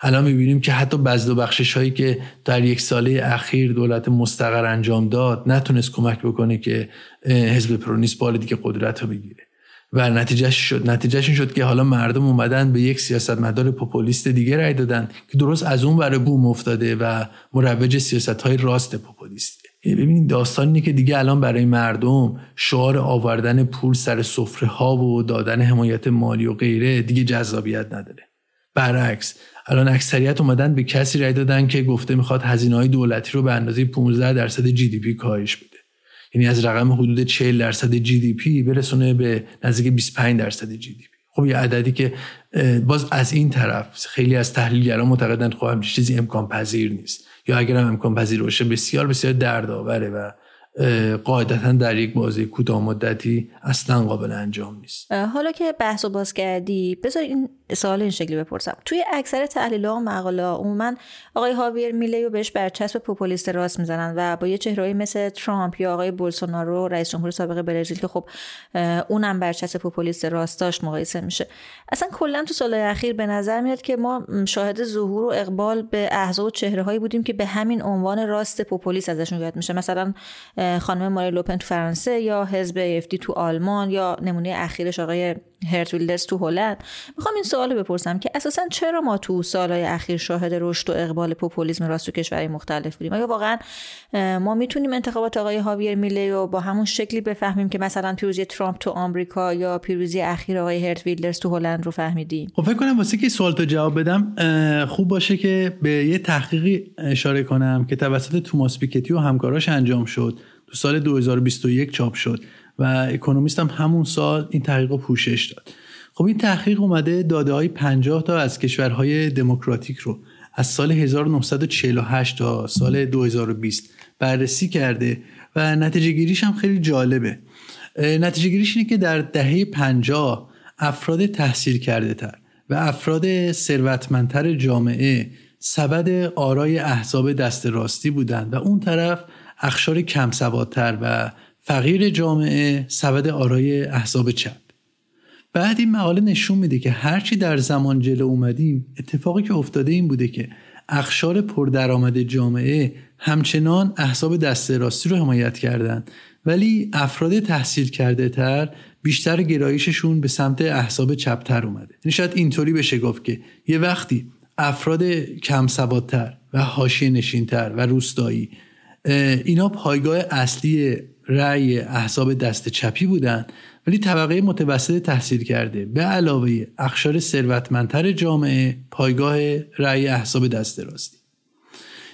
الان می‌بینیم که حتی بزد و بخشش هایی که در یک ساله اخیر دولت مستقر انجام داد نتونست کمک بکنه که حزب پرونیست بار دیگه قدرت رو بگیره. و نتیجه شد نتیجهش شد که حالا مردم اومدن به یک سیاستمدار پوپولیست دیگه رای دادن که درست از اون ور بوم افتاده و مروج سیاست های راست پوپولیستی ببینید داستان اینه که دیگه الان برای مردم شعار آوردن پول سر سفره ها و دادن حمایت مالی و غیره دیگه جذابیت نداره. برعکس الان اکثریت اومدن به کسی رای دادن که گفته می‌خواد هزینه های دولتی رو به اندازه 15 درصد GDP کاهش بده. یعنی از رقم حدود 40 درصد GDP برسونه به نزدیک 25 درصد GDP خب یه عددی که باز از این طرف خیلی از تحلیلگران معتقدند خب چیزی امکان پذیر نیست. یا اگر هم امکان پذیر باشه بسیار بسیار دردآوره و قاعدتا در یک بازی کوتاه مدتی اصلا قابل انجام نیست. حالا که بحث و باز کردی بذار این سوال این شکلی بپرسم. توی اکثر تحلیل ها و مقاله عموما آقای هاویر میلی و بهش برچسب پوپولیست راست می‌زنن و با یه چهرهایی مثل ترامپ یا آقای بولسونارو رئیس جمهور سابق برزیل که خب اونم برچسب پوپولیست راست داشت مقایسه میشه. اصلا کلا تو سالهای اخیر به نظر میاد که ما شاهد ظهور و اقبال به احزاب و چهره بودیم که به همین عنوان راست پوپولیست ازشون یاد میشه. مثلا خانم ماری لوپن تو فرانسه یا حزب افتی تو آلمان یا نمونه اخیرش آقای هرت ویلدرز تو هلند. می‌خوام این سوال بپرسم که اساسا چرا ما تو سالهای اخیر شاهد رشد و اقبال پوپولیسم راست تو کشورهای مختلف بودیم؟ آیا واقعا ما می‌تونیم انتخابات آقای هاویر میله رو با همون شکلی بفهمیم که مثلا پیروزی ترامپ تو آمریکا یا پیروزی اخیر آقای هرت ویلدرز تو هلند رو فهمیدیم؟ خب فکر کنم واسه که سوال تو جواب بدم خوب باشه که به یه تحقیقی اشاره کنم که توسط توماس پیکتی و همکاراش انجام شد. سال 2021 چاپ شد و اکونومیست هم همون سال این تحقیق رو پوشش داد. خب این تحقیق اومده داده های 50 تا از کشورهای دموکراتیک رو از سال 1948 تا سال 2020 بررسی کرده و نتیجه گیریش هم خیلی جالبه. نتیجه گیریش اینه که در دهه 50 افراد تحصیل کرده تر و افراد ثروتمندتر جامعه سبد آرای احزاب دست راستی بودند و اون طرف اخشار کم و فقیر جامعه سبد آرای احزاب چپ. بعد این مقاله نشون میده که هرچی در زمان جلو اومدیم اتفاقی که افتاده این بوده که اخشار پردرآمد جامعه همچنان احزاب دست راستی رو حمایت کردند ولی افراد تحصیل کرده تر بیشتر گرایششون به سمت احزاب چپتر اومده. یعنی شاید اینطوری بشه گفت که یه وقتی افراد کم سوادتر و حاشیه نشینتر و روستایی اینا پایگاه اصلی رأی احزاب دست چپی بودند ولی طبقه متوسط تحصیل کرده. به علاوه اخشار ثروتمندتر جامعه پایگاه رأی احزاب دست راستی.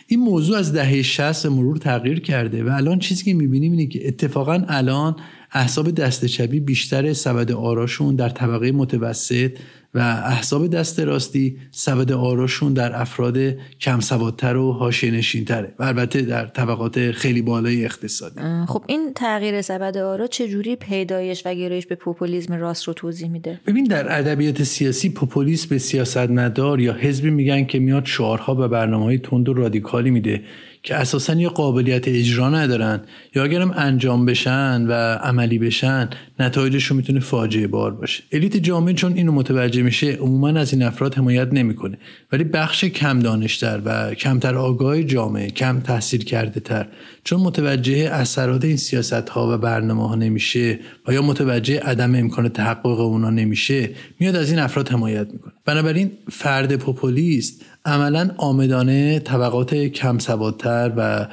این موضوع از دهه 60 مرور تغییر کرده و الان چیزی که می‌بینیم اینه که اتفاقا الان احساب دست چپی بیشتر سبد آراشون در طبقه متوسط و احساب دست راستی سبد آراشون در افراد کم سوادتر و حاشیه نشینتره و البته در طبقات خیلی بالای اقتصادی. خب این تغییر سبد آرا چجوری پیدایش و گرایش به پوپولیسم راست رو توضیح میده؟ ببین در ادبیات سیاسی پوپولیسم به سیاستمدار یا حزبی میگن که میاد شعارها و برنامه های تند و رادیکالی میده. که اساسا یه قابلیت اجرا ندارن. یا اگرم انجام بشن و عملی بشن نتایجشون می‌تونه فاجعه بار باشه. الیت جامعه چون اینو متوجه میشه عموما از این افراد حمایت نمی‌کنه. ولی بخش کم دانشتر و کمتر آگاه جامعه کم تحصیل کرده تر. چون متوجه اثرات این سیاست ها و برنامه ها نمیشه و یا متوجه عدم امکان تحقق اونا نمیشه میاد از این افراد حمایت می‌کنه. بنابراین فرد پوپولیست عملا آمدانه طبقات کم سوادتر و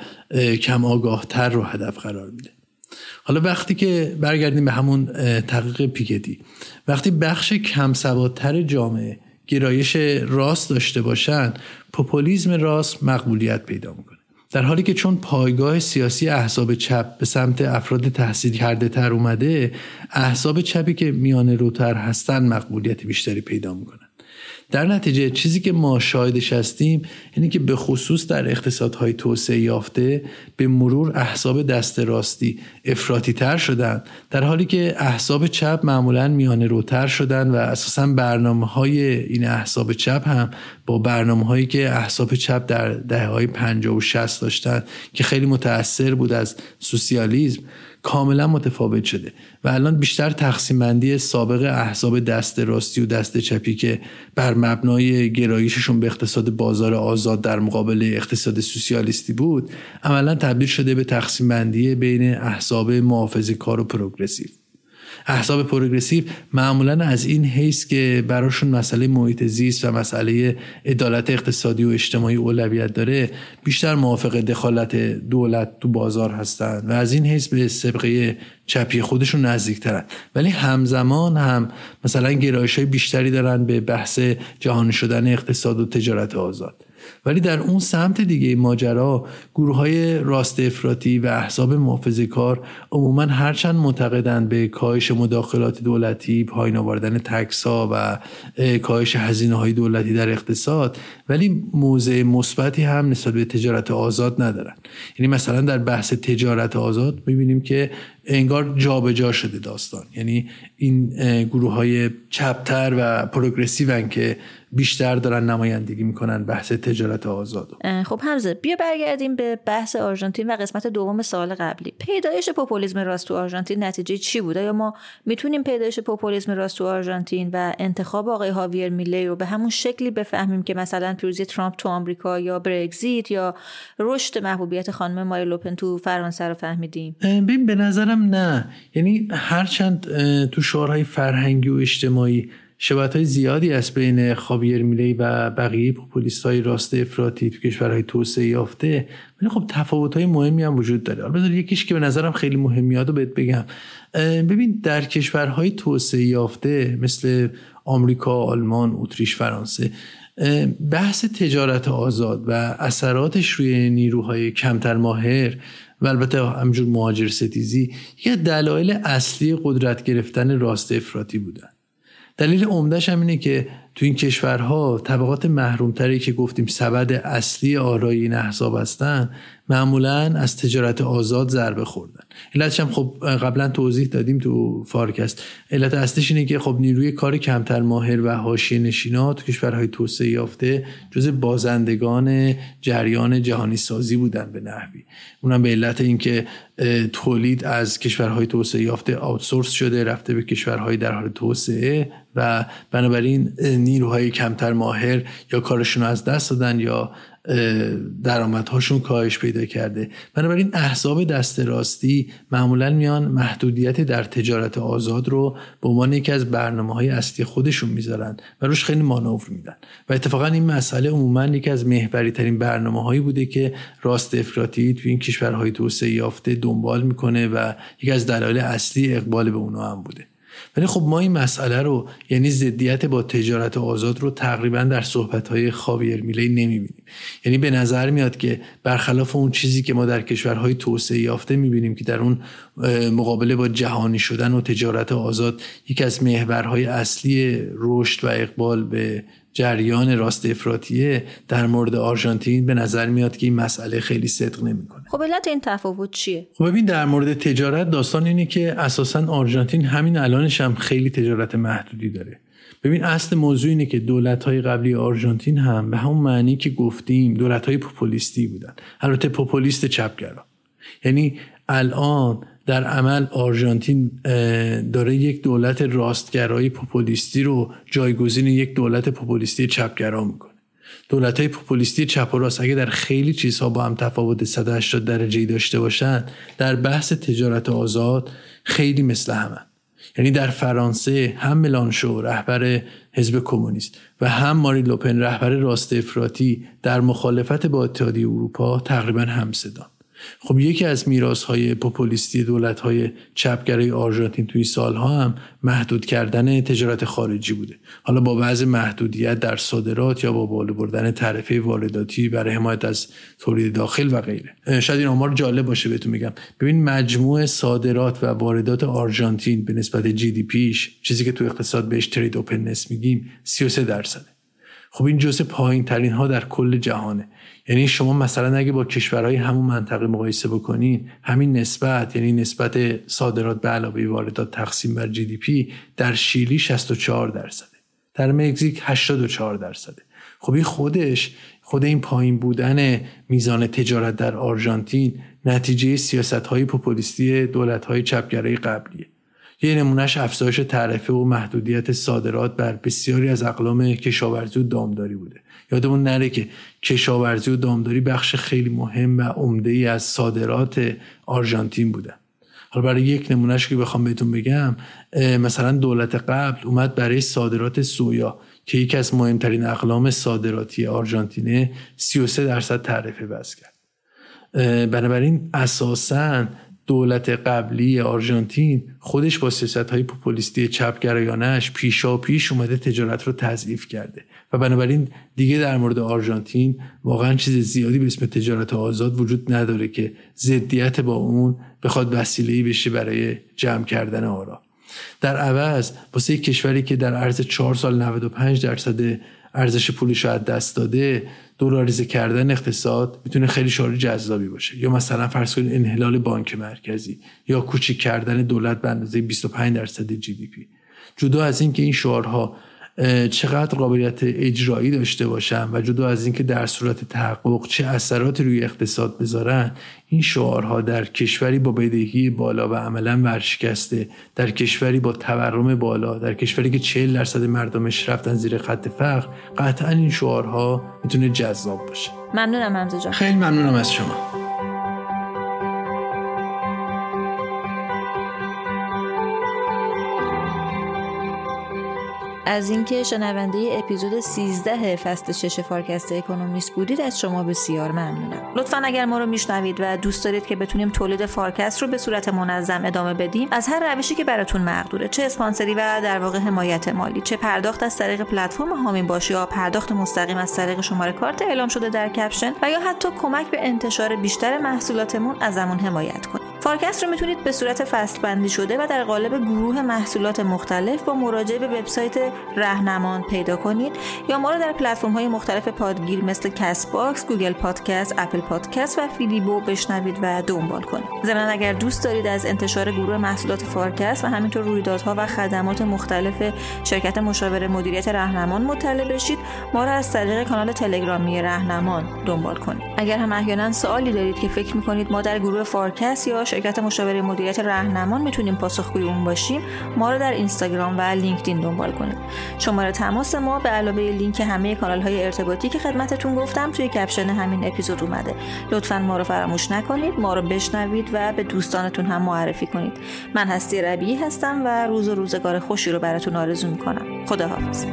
کم آگاهتر رو هدف قرار میده. حالا وقتی که برگردیم به همون تحقیق پیکتی وقتی بخش کم سوادتر جامعه گرایش راست داشته باشن پوپولیزم راست مقبولیت پیدا می‌کنه. در حالی که چون پایگاه سیاسی احزاب چپ به سمت افراد تحصیل کرده تر اومده احزاب چپی که میان روتر هستن مقبولیت بیشتری پیدا می‌کنن. در نتیجه چیزی که ما شاهدش هستیم اینه که به خصوص در اقتصادهای توسعه یافته به مرور احساب دست راستی افراتی تر شدن در حالی که احساب چپ معمولا میانه روتر شدن و اساسا برنامه های این احساب چپ هم با برنامه هایی که احساب چپ در دهه های 50 و 60 داشتن که خیلی متاثر بود از سوسیالیسم کاملا متفاوت شده. و الان بیشتر تقسیم بندی سابق احزاب دست راستی و دست چپی که بر مبنای گرایششون به اقتصاد بازار آزاد در مقابل اقتصاد سوسیالیستی بود عملا تبدیل شده به تقسیم بندی بین احزاب محافظه کار و پروگرسیو. احزاب پروگرسیو معمولا از این حیث که براشون مسئله محیط زیست و مسئله عدالت اقتصادی و اجتماعی اولویت داره بیشتر موافق دخالت دولت تو بازار هستند و از این حیث به سبقه چپی خودشون نزدیکترن. ولی همزمان هم مثلا گرایش های بیشتری دارن به بحث جهانی شدن اقتصاد و تجارت آزاد. ولی در اون سمت دیگه ماجرا گروه های راست افراطی و احزاب محافظه کار عموما هرچند معتقدند به کاهش مداخلات دولتی پایین آوردن تکس ها و کاهش هزینه های دولتی در اقتصاد ولی موضع مثبتی هم نسبت به تجارت آزاد ندارن. یعنی مثلا در بحث تجارت آزاد می‌بینیم که انگار جابجا جا شده داستان. یعنی این گروه های چپتر و پروگرسیو که بیشتر دارن نمایندگی می‌کنن بحث تجارت آزاد. خب حمزه بیا برگردیم به بحث آرژانتین و قسمت دوم سال قبلی. پیدایش پوپولیسم راست تو آرژانتین نتیجه چی بوده یا ما می‌تونیم پیدایش پوپولیسم راست تو آرژانتین و انتخاب آقای هاویر میلی رو به همون شکلی بفهمیم که مثلا پیروزی ترامپ تو آمریکا یا برگزیت یا رشد محبوبیت خانم ماری لوپن تو فرانسه رو فهمیدیم؟ ببین به نظرم نه. یعنی هرچند تو شعارهای فرهنگی و اجتماعی شباهت های زیادی است بین خاویر میلی و بقیه پوپولیست های راست افراطی تو کشورهای توسعه یافته ولی خب تفاوت های مهمی هم وجود داره. حالا بذار یکیش که به نظرم خیلی مهمیاد رو بهت بگم. ببین در کشورهای توسعه یافته مثل آمریکا، آلمان، اتریش، فرانسه بحث تجارت آزاد و اثراتش روی نیروهای کمتر ماهر و البته همجور مهاجر ستیزی یکی دلایل اصلی قدرت گرفتن راست افراطی بودن. دلیل عمدهش هم اینه که تو این کشورها طبقات محرومتری که گفتیم سبد اصلی آرای این احزاب هستن معمولا از تجارت آزاد ضربه خوردن. علتش هم خب قبلا توضیح دادیم تو فارکست. علت اصلیش اینه که خب نیروی کار کمتر ماهر و حاشیه نشینا کشورهای توسعه یافته جز بازندگان جریان جهانی سازی بودن به نحوی. اونم به علت اینکه تولید از کشورهای توسعه یافته آوتسورس شده رفته به کشورهای در حال توسعه و بنابراین نیروهای کمتر ماهر یا کارشون از دست دادن یا درآمدهاشون کاهش پیدا کرده. بنابراین احزاب دست راستی معمولا میان محدودیت در تجارت آزاد رو به عنوان یکی از برنامه های اصلی خودشون می‌ذارن و روش خیلی مانور میدن. و اتفاقا این مسئله عموما یکی از محوری ترین برنامه هایی بوده که راست افراطی تو این کشورهای توسعه یافته دنبال می‌کنه و یکی از دلایل اصلی اقبال به اونها هم بوده. ولی خب ما این مسئله رو یعنی ضدیت با تجارت آزاد رو تقریبا در صحبت های خاویر میلی نمی‌بینیم. یعنی به نظر میاد که برخلاف اون چیزی که ما در کشورهای توسعه یافته می‌بینیم که در اون مقابله با جهانی شدن و تجارت آزاد یکی از محورهای اصلی رشد و اقبال به جریان راست افراطیه در مورد آرژانتین به نظر میاد که این مسئله خیلی صدق نمی‌کنه. خب علت این تفاوت چیه؟ خب ببین در مورد تجارت داستان اینه که اساسا آرژانتین همین الانش هم خیلی تجارت محدودی داره. ببین اصل موضوع اینه که دولت های قبلی آرژانتین هم به همون معنی که گفتیم دولت های پوپولیستی بودن. البته پوپولیست چپگرا. یعنی الان در عمل آرژانتین داره یک دولت راستگرای پوپولیستی رو جایگزین یک دولت پوپولیستی چپگرا می‌کنه. دولت های پوپولیستی چپ و راست اگه در خیلی چیزها با هم تفاوت 180 درجه داشته باشن در بحث تجارت آزاد خیلی مثل همه یعنی در فرانسه هم ملانشو رهبر حزب کمونیست و هم ماری لوپن رهبر راست افراطی در مخالفت با اتحادیه اروپا تقریبا همصدان خب یکی از میراث های پوپولیستی دولت های چپگرای آرژانتین توی سالها هم محدود کردن تجارت خارجی بوده. حالا با وضع محدودیت در صادرات یا با بالا بردن تعرفه وارداتی برای حمایت از تولید داخل و غیره. شاید این آمار جالب باشه بهتون میگم. ببین مجموع صادرات و واردات آرژانتین به نسبت جی دی پیش چیزی که تو اقتصاد بهش ترید اوپننس میگیم 33 درصده. خب این جزء پایین ترین ها در کل جهانه. یعنی شما مثلا اگه با کشورهای همون منطقه مقایسه بکنین همین نسبت یعنی نسبت صادرات به علاوه واردات تقسیم بر جی دی پی در شیلی 64 درصده. در مکزیک 84 درصده. خب این خودش خود این پایین بودن میزان تجارت در آرژانتین نتیجه سیاست های پوپولیستی دولت های چپگرای قبلیه. یه نمونهش افزایش تعرفه و محدودیت صادرات بر بسیاری از اقلام کشاورزی و دامداری بوده. یادمون نره که کشاورزی و دامداری بخش خیلی مهم و عمده ای از صادرات آرژانتین بودن حالا برای یک نمونهش که بخوام بهتون بگم مثلا دولت قبل اومد برای صادرات سویا که یکی از مهمترین اقلام صادراتی آرژانتینه 33 درصد تعرفه وضع کرد. بنابراین اساساً دولت قبلی آرژانتین خودش با سیاست های پوپولیستی چپگرایانش پیشا پیش اومده تجارت رو تضعیف کرده. و بنابراین دیگه در مورد آرژانتین واقعا چیز زیادی به اسم تجارت آزاد وجود نداره که ضدیت با اون بخواد وسیله بشه برای جمع کردن آرا. در عوض واسه کشوری که در عرض چهار سال 95 درصد ارزش پولش رو از دست داده دلاریزه کردن اقتصاد می‌تونه خیلی شعار جذابی باشه. یا مثلا فرض کنید انحلال بانک مرکزی یا کوچیک کردن دولت به اندازه 25 درصد جی دی پی. جدا از اینکه این شعارها چقدر قابلیت اجرایی داشته باشن و جدا از اینکه در صورت تحقق چه اثراتی روی اقتصاد بذارن این شعارها در کشوری با بدهی بالا و عملا ورشکسته در کشوری با تورم بالا در کشوری که 40 درصد مردمش رفتن زیر خط فقر قطعا این شعارها می‌تونه جذاب باشه. ممنونم حمزه جان. خیلی ممنونم از شما. از اینکه شنونده اپیزود 13 فصل 6 فارکست اکونومیست بودید از شما بسیار ممنونم. لطفا اگر ما رو میشنوید و دوست دارید که بتونیم تولید فارکست رو به صورت منظم ادامه بدیم از هر روشی که براتون مقدوره چه اسپانسری و در واقع حمایت مالی چه پرداخت از طریق پلتفرم حامی باش یا پرداخت مستقیم از طریق شماره کارت اعلام شده در کپشن و یا حتی کمک به انتشار بیشتر محصولاتمون ازمون حمایت کنید. فارکست رو می‌تونید به صورت فصل بندی شده و در قالب گروه محصولات مختلف با مراجعه به وبسایت رهنمان پیدا کنید یا ما رو در پلتفرم های مختلف پادگیر مثل Castbox، Google Podcast، Apple Podcast و فیدیبو بشنوید و دنبال کنید. ضمن اگر دوست دارید از انتشار گروه محصولات فارکست و همینطور رویدادها و خدمات مختلف شرکت مشاور مدیریت رهنمان مطلع بشید، ما رو از طریق کانال تلگرامی رهنمان دنبال کنید. اگر هم احیانا سوالی دارید که فکر می‌کنید ما در گروه فارکست یا شرکت مشاوره مدیریت رهنمان می‌تونیم پاسخگوی اون باشیم ما رو در اینستاگرام و لینکدین دنبال کنید شماره تماس ما به علاوه لینک همه کانال های ارتباطی که خدمتتون گفتم توی کپشن همین اپیزود اومده. لطفا ما رو فراموش نکنید ما رو بشنوید و به دوستانتون هم معرفی کنید. من هستی ربیعی هستم و روز و روزگار خوشی رو براتون آرزو می‌کنم. خداحافظ.